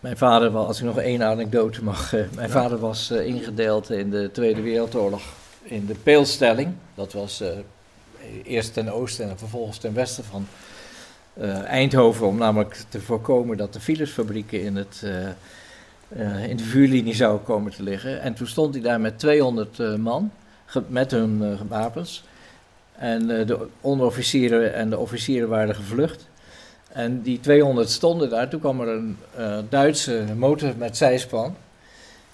Mijn vader was, als ik nog één anekdote mag, eh, mijn vader was eh, ingedeeld in de Tweede Wereldoorlog in de peelstelling. Dat was eh, eerst ten oosten en vervolgens ten westen van Eindhoven, om namelijk te voorkomen dat de Philipsfabrieken in, het, in de vuurlinie zouden komen te liggen. En toen stond hij daar met 200 eh, man, met hun wapens. En de onderofficieren en de officieren waren gevlucht. En die 200 stonden daar. Toen kwam er een eh, Duitse motor met zijspan.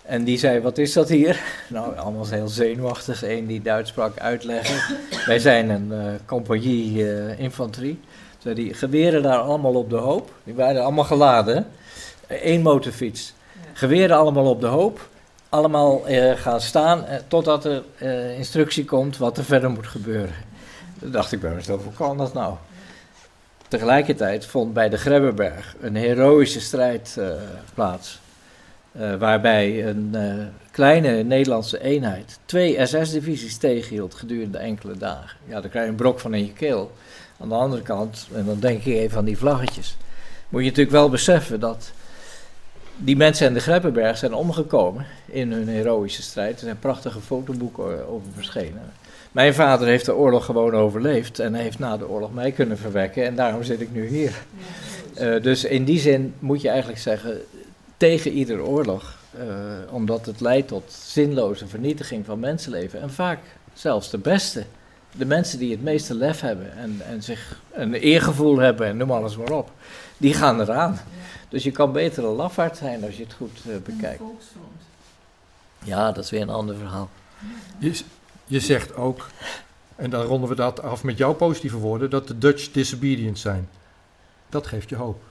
En die zei, wat is dat hier? Nou, allemaal heel zenuwachtig. Eén die Duits sprak uitleggen. Wij zijn een eh, compagnie eh, infanterie. Zei die geweren daar allemaal op de hoop. Die waren allemaal geladen. Eén motorfiets. Geweren allemaal op de hoop. Allemaal gaan staan totdat er instructie komt wat er verder moet gebeuren. Toen dacht ik bij mezelf, hoe kan dat nou? Tegelijkertijd vond bij de Grebbeberg een heroïsche strijd eh, plaats. Eh, waarbij een eh, kleine Nederlandse eenheid twee SS-divisies tegenhield gedurende enkele dagen. Ja, dan krijg je een brok van in je keel. Aan de andere kant, en dan denk je even aan die vlaggetjes, moet je natuurlijk wel beseffen dat die mensen in de Grebbeberg zijn omgekomen in hun heroïsche strijd. Er zijn prachtige fotoboeken over verschenen. Mijn vader heeft de oorlog gewoon overleefd en heeft na de oorlog mij kunnen verwekken en daarom zit ik nu hier. Eh, dus in die zin moet je eigenlijk zeggen, tegen iedere oorlog eh, omdat het leidt tot zinloze vernietiging van mensenleven. En vaak zelfs de beste. De mensen die het meeste lef hebben en, en zich een eergevoel hebben en noem alles maar op, die gaan eraan. Dus je kan beter een lafaard zijn als je het goed eh, bekijkt. Ja, dat is weer een ander verhaal. Je, je zegt ook, en dan ronden we dat af met jouw positieve woorden, dat de Dutch disobedient zijn. Dat geeft je hoop.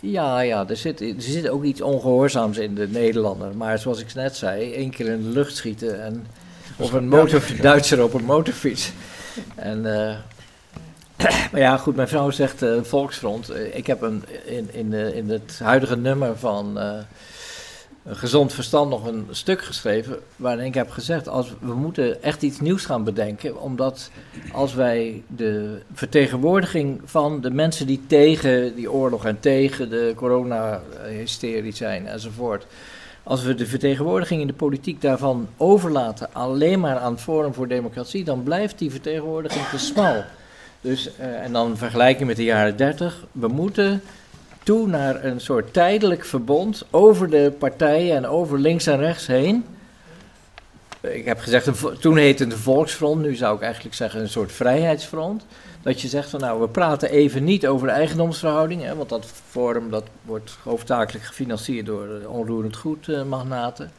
Ja, ja er, zit, er zit ook iets ongehoorzaams in de Nederlander. Maar zoals ik net zei, één keer in de lucht schieten en of een motor, Duitser op een motorfiets. En, eh, maar ja, goed, mijn vrouw zegt eh, Volksfront. Eh, ik heb een, in, in, in het huidige nummer van Gezond Verstand nog een stuk geschreven. Waarin ik heb gezegd: als we moeten echt iets nieuws gaan bedenken. Omdat als wij de vertegenwoordiging van de mensen die tegen die oorlog en tegen de corona-hysterie zijn enzovoort. Als we de vertegenwoordiging in de politiek daarvan overlaten alleen maar aan het Forum voor Democratie, dan blijft die vertegenwoordiging te smal. Dus, eh, en dan vergelijken met de jaren 30. We moeten toe naar een soort tijdelijk verbond over de partijen en over links en rechts heen. Ik heb gezegd, toen heette het een volksfront, nu zou ik eigenlijk zeggen een soort vrijheidsfront. Dat je zegt van nou, we praten even niet over de eigendomsverhoudingen, hè, want dat forum dat wordt hoofdzakelijk gefinancierd door onroerend goed eh, magnaten.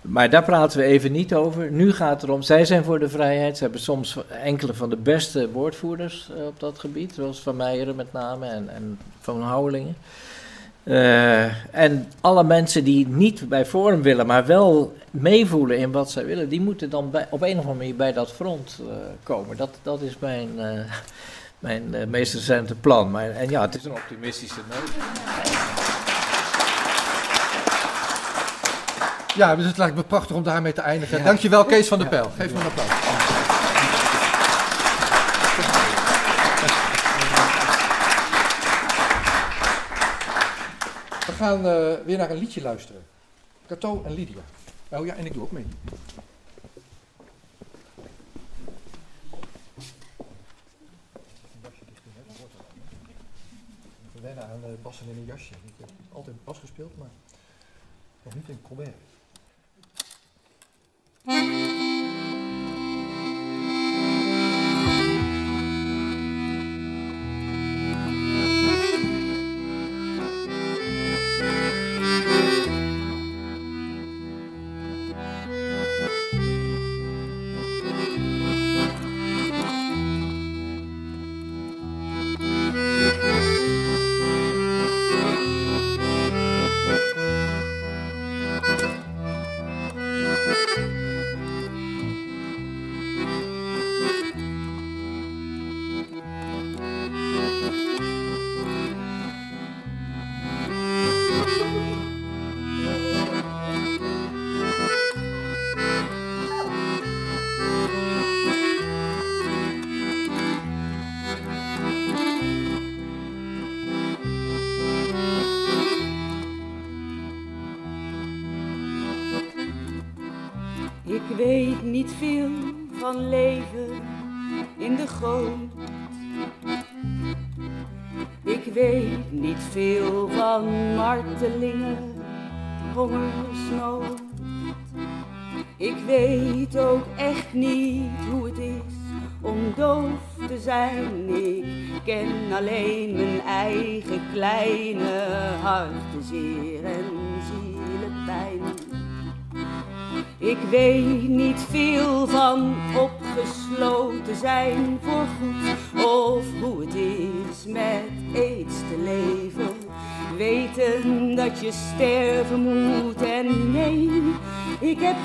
Maar daar praten we even niet over. Nu gaat het erom, zij zijn voor de vrijheid. Ze hebben soms enkele van de beste woordvoerders eh, op dat gebied, zoals Van Meijeren met name en, en Van Houwelingen. Eh, en alle mensen die niet bij Forum willen, maar wel meevoelen in wat zij willen, die moeten dan bij, op een of andere manier bij dat front eh, komen. Dat, dat is mijn, mijn meest recente plan. Maar, en ja, het is een optimistische noot. Ja, dus het lijkt me prachtig om daarmee te eindigen. Ja. Dankjewel Kees van der Pijl. Geef me een applaus. We gaan eh, weer naar een liedje luisteren. Cato en Lydia. Oh ja, en ik doe ook mee. We wennen aan uh, bassen in een jasje. Ik heb altijd bas gespeeld, maar nog niet in Colbert.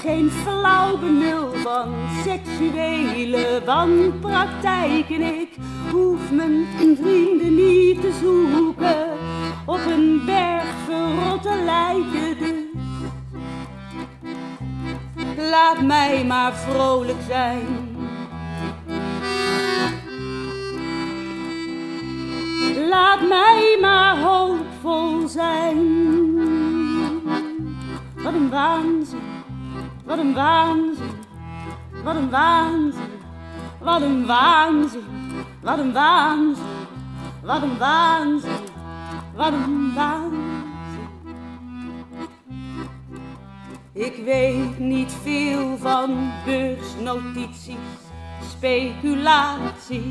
Geen flauw benul van seksuele wanpraktijken. Ik hoef mijn wat een waanzin, wat een waanzin, wat een waanzin, wat een waanzin, wat een waanzin, wat een waanzin. Ik weet niet veel van beursnotities, speculaties.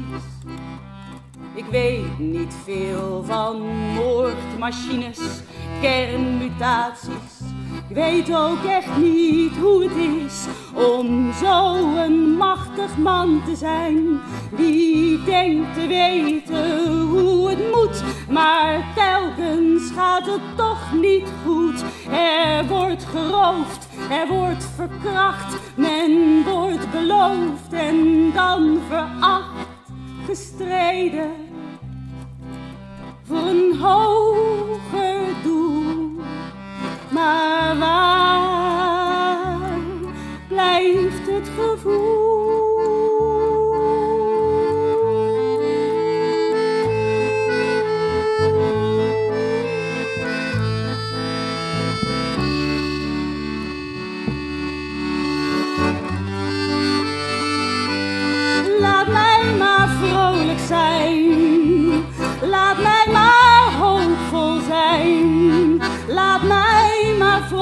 Ik weet niet veel van moordmachines, kernmutaties. Ik weet ook echt niet hoe het is om zo'n machtig man te zijn. Wie denkt te weten hoe het moet, maar telkens gaat het toch niet goed. Er wordt geroofd, er wordt verkracht, men wordt beloofd en dan veracht gestreden voor een hoger doel. Maar waar blijft het gevoel?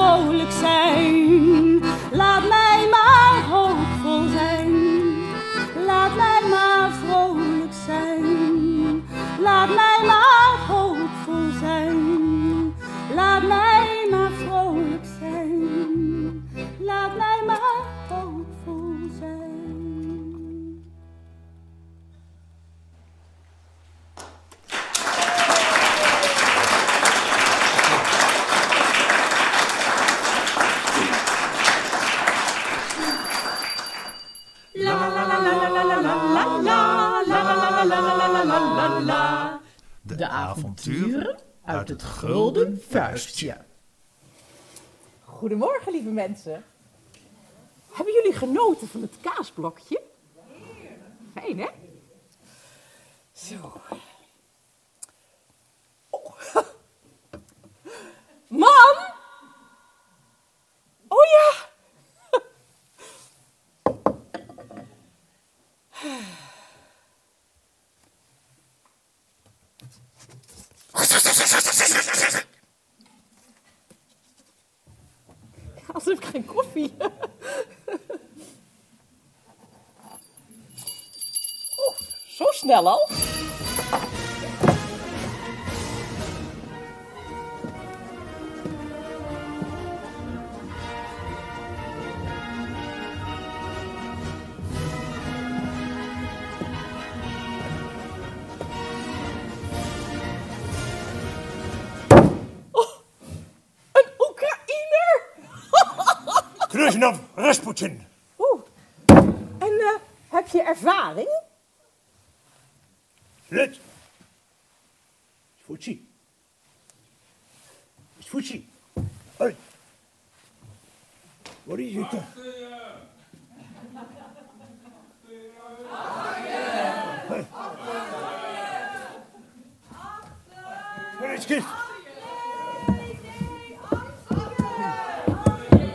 Vrolijk zijn. De avonturen uit het Gulden Vuistje. Goedemorgen, lieve mensen. Hebben jullie genoten van het kaasblokje? Fijn, hè? Zo. Oh. Mam! Oh ja! Als heb ik geen koffie. Oeh, zo snel Oeh. En eh, heb je ervaring? Let. Voetsie. Voetsie. Hoi. Wat is het? Wat is het?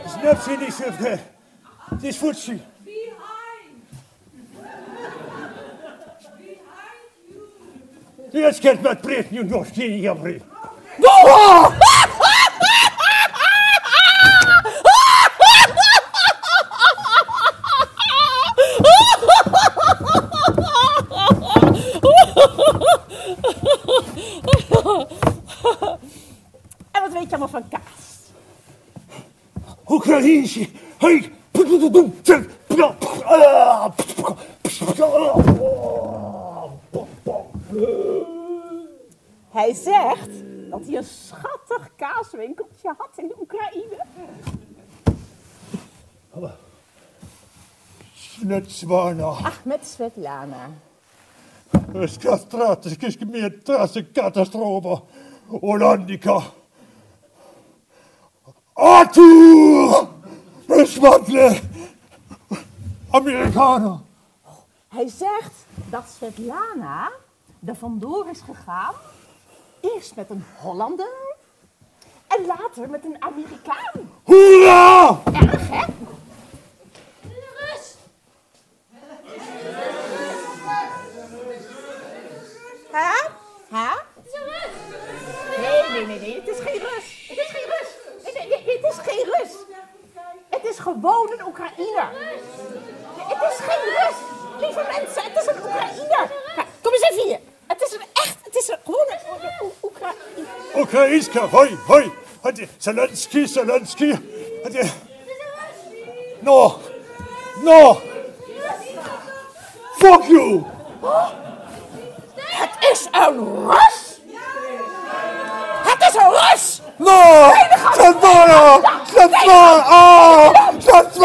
Snap ze niet voetsie. Jetzt kennt man Brett nu nog jammer. En wat weet je allemaal van kaas? Oekraïensje. Hey. Hij zegt dat hij een schattig kaaswinkeltje had in de Oekraïne. Snetswana. Ach, met Svetlana. Strategisk katastrofe. Hollandica. Arthur! Besmattle! Amerikaner. Hij zegt dat Svetlana er vandoor is gegaan. Eerst met een Hollander. En later met een Amerikaan. Hoera! Erg, hè? Hè? Hè? Nee, nee, nee, nee. Het is geen Rus. Het is geen Rus. Nee, nee, nee, het is geen Rus. gewoon een Oekraïner. Het is geen Rus. Lieve mensen, het is een Oekraïner. Kom eens even hier. Het is een echt, het is een, gewone Oekraïne. hoi, hoi, hoi. Zelensky, Zelensky. No, no. Fuck you. Het is een Rus. Het is een Rus. No! Zet maar! Zet!